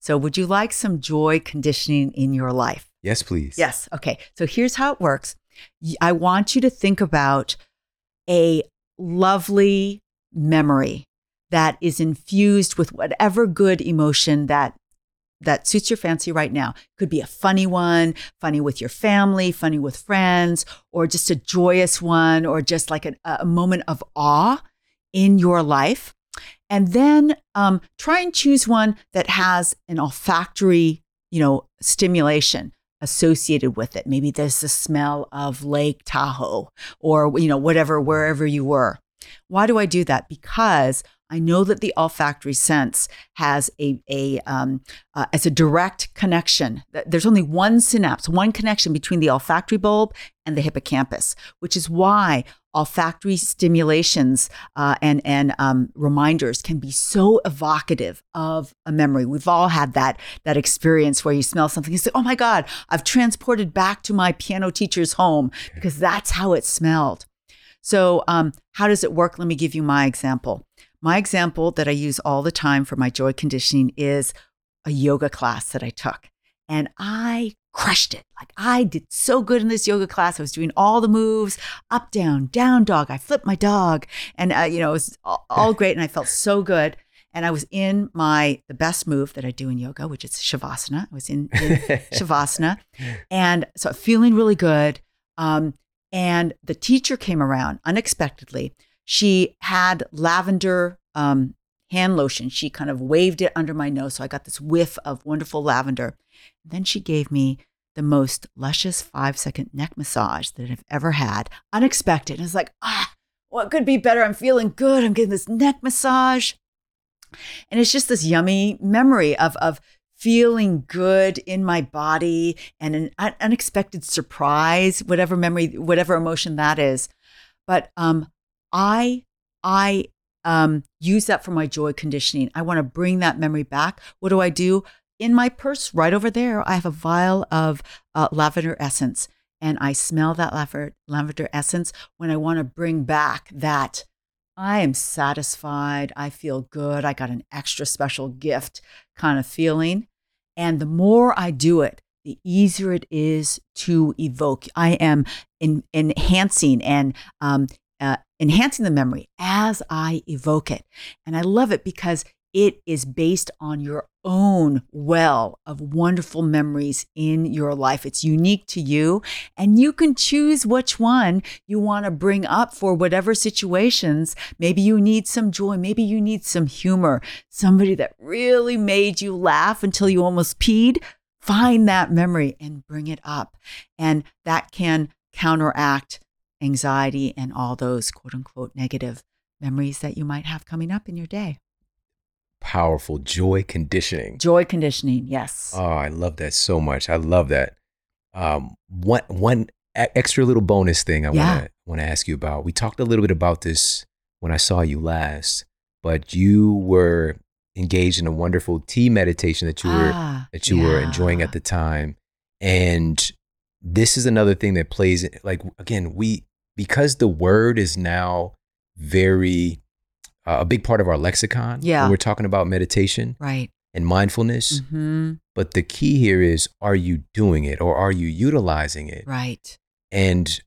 C: So would you like some joy conditioning in your life?
A: Yes, please.
C: Yes. Okay. So here's how it works. I want you to think about a lovely memory that is infused with whatever good emotion that that suits your fancy right now. Could be a funny one, funny with your family, funny with friends, or just a joyous one, or just like a, moment of awe in your life. And then um, try and choose one that has an olfactory, you know, stimulation associated with it. Maybe there's the smell of Lake Tahoe or, you know, whatever, wherever you were. Why do I do that? Because I know that the olfactory sense has a, a um, uh, as a direct connection. There's only one synapse, one connection between the olfactory bulb and the hippocampus, which is why olfactory stimulations uh, and and um, reminders can be so evocative of a memory. We've all had that that experience where you smell something and say, "Oh my God, I've transported back to my piano teacher's home because that's how it smelled." So, um, how does it work? Let me give you my example. My example that I use all the time for my joy conditioning is a yoga class that I took, and I crushed it. Like I did so good in this yoga class. I was doing all the moves, up, down, down dog. I flipped my dog, and uh, you know it was all, all great, and I felt so good. And I was in my the best move that I do in yoga, which is shavasana. I was in, in shavasana, and so feeling really good. Um, and the teacher came around unexpectedly. She had lavender um, hand lotion. She kind of waved it under my nose. So I got this whiff of wonderful lavender. then she gave me the most luscious five second neck massage that I've ever had. Unexpected. And it's like, ah, what could be better? I'm feeling good. I'm getting this neck massage. And it's just this yummy memory of, of feeling good in my body and an unexpected surprise, whatever memory, whatever emotion that is. But um, I, I um, use that for my joy conditioning. I want to bring that memory back. What do I do? In my purse, right over there, I have a vial of uh, lavender essence, and I smell that lavender, lavender essence when I want to bring back that. I am satisfied. I feel good. I got an extra special gift kind of feeling. And the more I do it, the easier it is to evoke. I am in, enhancing and um, enhancing the memory as I evoke it. And I love it because it is based on your own well of wonderful memories in your life. It's unique to you, and you can choose which one you want to bring up for whatever situations. Maybe you need some joy, maybe you need some humor, somebody that really made you laugh until you almost peed. Find that memory and bring it up. And that can counteract anxiety, and all those quote unquote negative memories that you might have coming up in your day.
A: Powerful joy conditioning.
C: Joy conditioning, yes.
A: Oh, I love that so much. I love that. Um, one one extra little bonus thing I yeah. want to want to ask you about. We talked a little bit about this when I saw you last, but you were engaged in a wonderful tea meditation that you were ah, that you yeah. were enjoying at the time, and this is another thing that plays like again we because the word is now very uh, a big part of our lexicon
C: yeah
A: when we're talking about meditation
C: right
A: and mindfulness mm-hmm. but the key here is are you doing it or are you utilizing it
C: right
A: and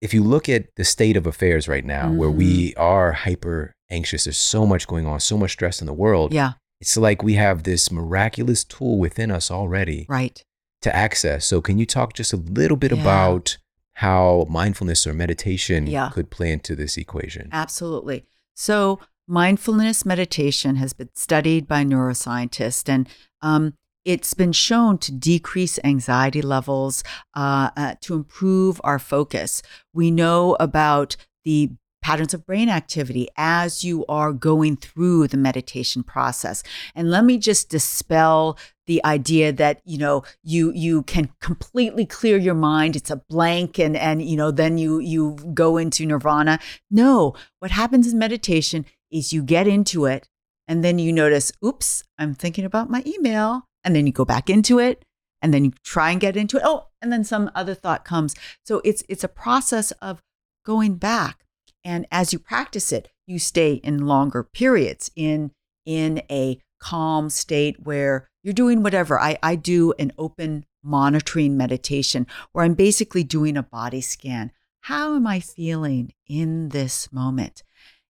A: if you look at the state of affairs right now mm-hmm. where we mm-hmm. are hyper anxious there's so much going on so much stress in the world
C: yeah
A: it's like we have this miraculous tool within us already
C: right
A: to access. So, can you talk just a little bit yeah. about how mindfulness or meditation yeah. could play into this equation?
C: Absolutely. So, mindfulness meditation has been studied by neuroscientists, and um, it's been shown to decrease anxiety levels, uh, uh, to improve our focus. We know about the patterns of brain activity as you are going through the meditation process. And let me just dispel the idea that you know you you can completely clear your mind. It's a blank and and you know then you you go into nirvana. No what happens in meditation is you get into it and then you notice oops i'm thinking about my email. And then you go back into it and then you try and get into it. Oh and then some other thought comes. So it's it's a process of going back and as you practice it, you stay in longer periods in in a calm state where you're doing whatever. I, I do an open monitoring meditation where I'm basically doing a body scan. How am I feeling in this moment?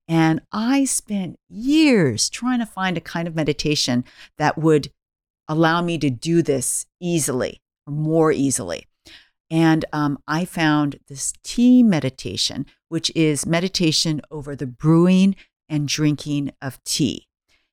C: And I spent years trying to find a kind of meditation that would allow me to do this easily or more easily. And um, I found this tea meditation, which is meditation over the brewing and drinking of tea.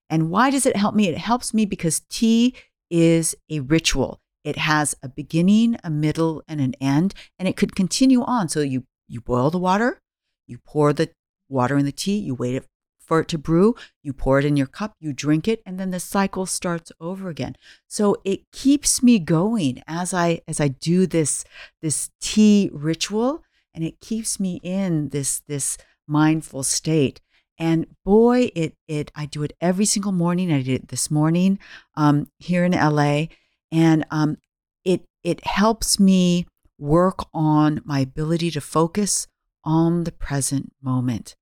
C: And why does it help me? It helps me because tea is a ritual. It has a beginning, a middle, and an end, and it could continue on. So you you boil the water, you pour the water in the tea, you wait it for it to brew, you pour it in your cup, you drink it, and then the cycle starts over again. So it keeps me going as I as I do this this tea ritual, and it keeps me in this this mindful state. And boy, it it I do it every single morning. I did it this morning um, here in LA, and um, it it helps me work on my ability to focus on the present moment.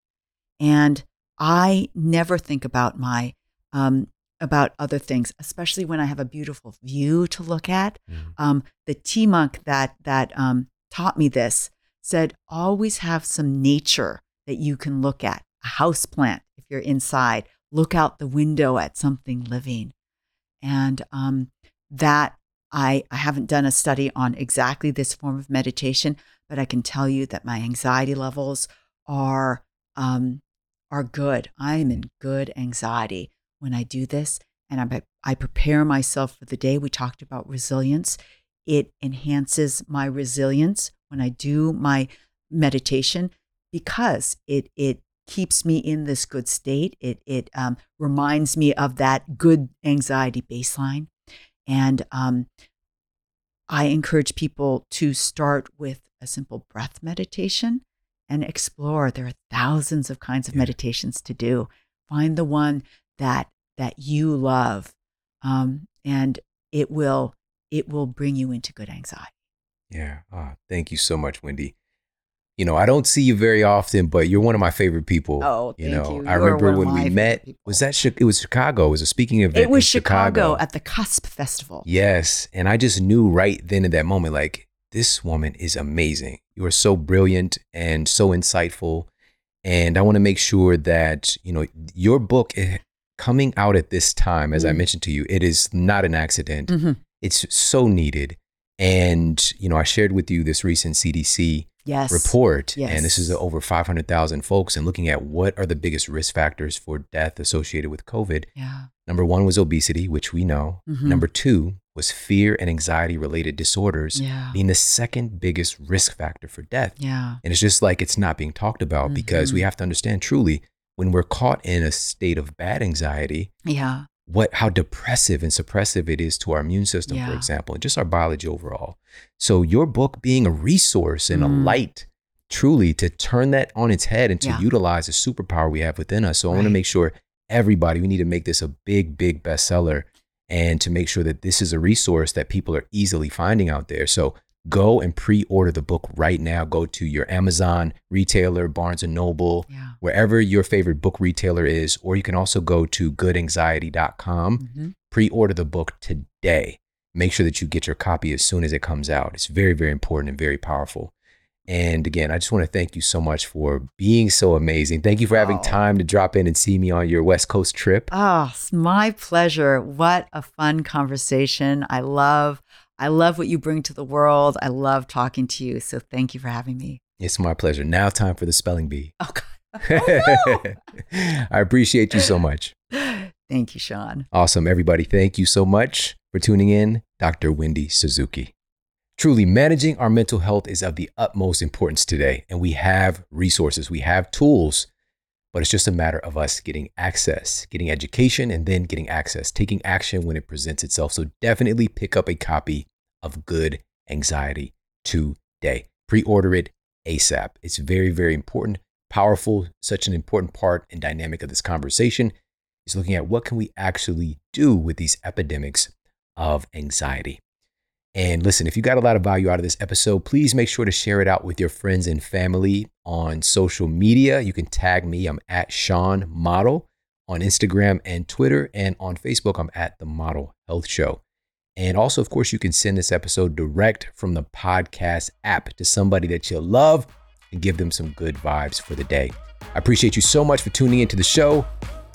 C: And I never think about my um, about other things, especially when I have a beautiful view to look at.
A: Mhm.
C: Um, the tea monk that that um, taught me this said, always have some nature that you can look at. A house plant, if you're inside, look out the window at something living, and um, that I I haven't done a study on exactly this form of meditation, but I can tell you that my anxiety levels are um, are good. I'm in good anxiety when I do this, and I I prepare myself for the day. We talked about resilience. It enhances my resilience when I do my meditation because it it keeps me in this good state. It it um, reminds me of that good anxiety baseline, and um, I encourage people to start with a simple breath meditation and explore. There are thousands of kinds of
A: Yeah.
C: meditations to do. Find the one that that you love, um, and it will it will bring you into good anxiety.
A: Yeah. Ah, thank you so much, Wendy. You know, I don't see you very often, but you're one of my favorite people.
C: Oh,
A: you know,
C: you.
A: I
C: You
A: remember when we met.
C: people.
A: Was that it was Chicago? It was a speaking event.
C: It was
A: in
C: Chicago, at the Cusp Festival.
A: Yes. And I just knew right then in that moment, like, this woman is amazing. You are so brilliant and so insightful. And I want to make sure that, you know, your book eh, coming out at this time, as I
C: Mm.
A: mentioned to you, it is not an accident.
C: Mhm.
A: It's so needed. And, you know, I shared with you this recent CDC
C: Yes.
A: report. And this is over 500,000 folks and looking at what are the biggest risk factors for death associated with COVID.
C: Yeah.
A: Number one was obesity, which we know.
C: Mhm.
A: Number two was fear and anxiety related disorders
C: Yeah.
A: being the second biggest risk factor for death.
C: Yeah.
A: And it's just like it's not being talked about because we
C: Mhm.
A: have to understand truly when we're caught in a state of bad anxiety,
C: Yeah.
A: What how depressive and suppressive it is to our immune system, for example, and just our biology overall. So your book being a resource and a
C: Mm.
A: light truly to turn that on its head and to
C: Yeah.
A: utilize the superpower we have within us. So I want to make sure everybody, we need to make this a big, big bestseller and to make sure that this is a resource that people are easily finding out there. So go and pre-order the book right now. Go to your Amazon retailer, Barnes and Noble,
C: Yeah.
A: wherever your favorite book retailer is, or you can also go to goodanxiety.com,
C: Mhm.
A: pre order the book today. Make sure that you get your copy as soon as it comes out. It's very, very important and very powerful. And again, I just want to thank you so much for being so amazing. Thank you for having
C: Oh.
A: time to drop in and see me on your West Coast trip.
C: Oh, it's my pleasure. What a fun conversation. I love I love what you bring to the world. I love talking to you. So thank you for having me.
A: It's my pleasure. Now, time for the spelling bee.
C: Oh God.
A: Oh, I appreciate you so much.
C: Thank you, Shawn.
A: Awesome, everybody. Thank you so much for tuning in. Dr. Wendy Suzuki. Truly, managing our mental health is of the utmost importance today, and we have resources, we have tools, but it's just a matter of us getting access, getting education, and then getting access, taking action when it presents itself. So definitely pick up a copy of Good Anxiety today. Pre order it ASAP. It's very, very important, powerful, such an important part and dynamic of this conversation is looking at what can we actually do with these epidemics of anxiety. And listen, if you got a lot of value out of this episode, please make sure to share it out with your friends and family on social media. You can tag me. I'm at Shawn Model on Instagram and Twitter. And on Facebook, I'm at The Model Health Show. And also, of course, you can send this episode direct from the podcast app to somebody that you love and give them some good vibes for the day. I appreciate you so much for tuning into the show.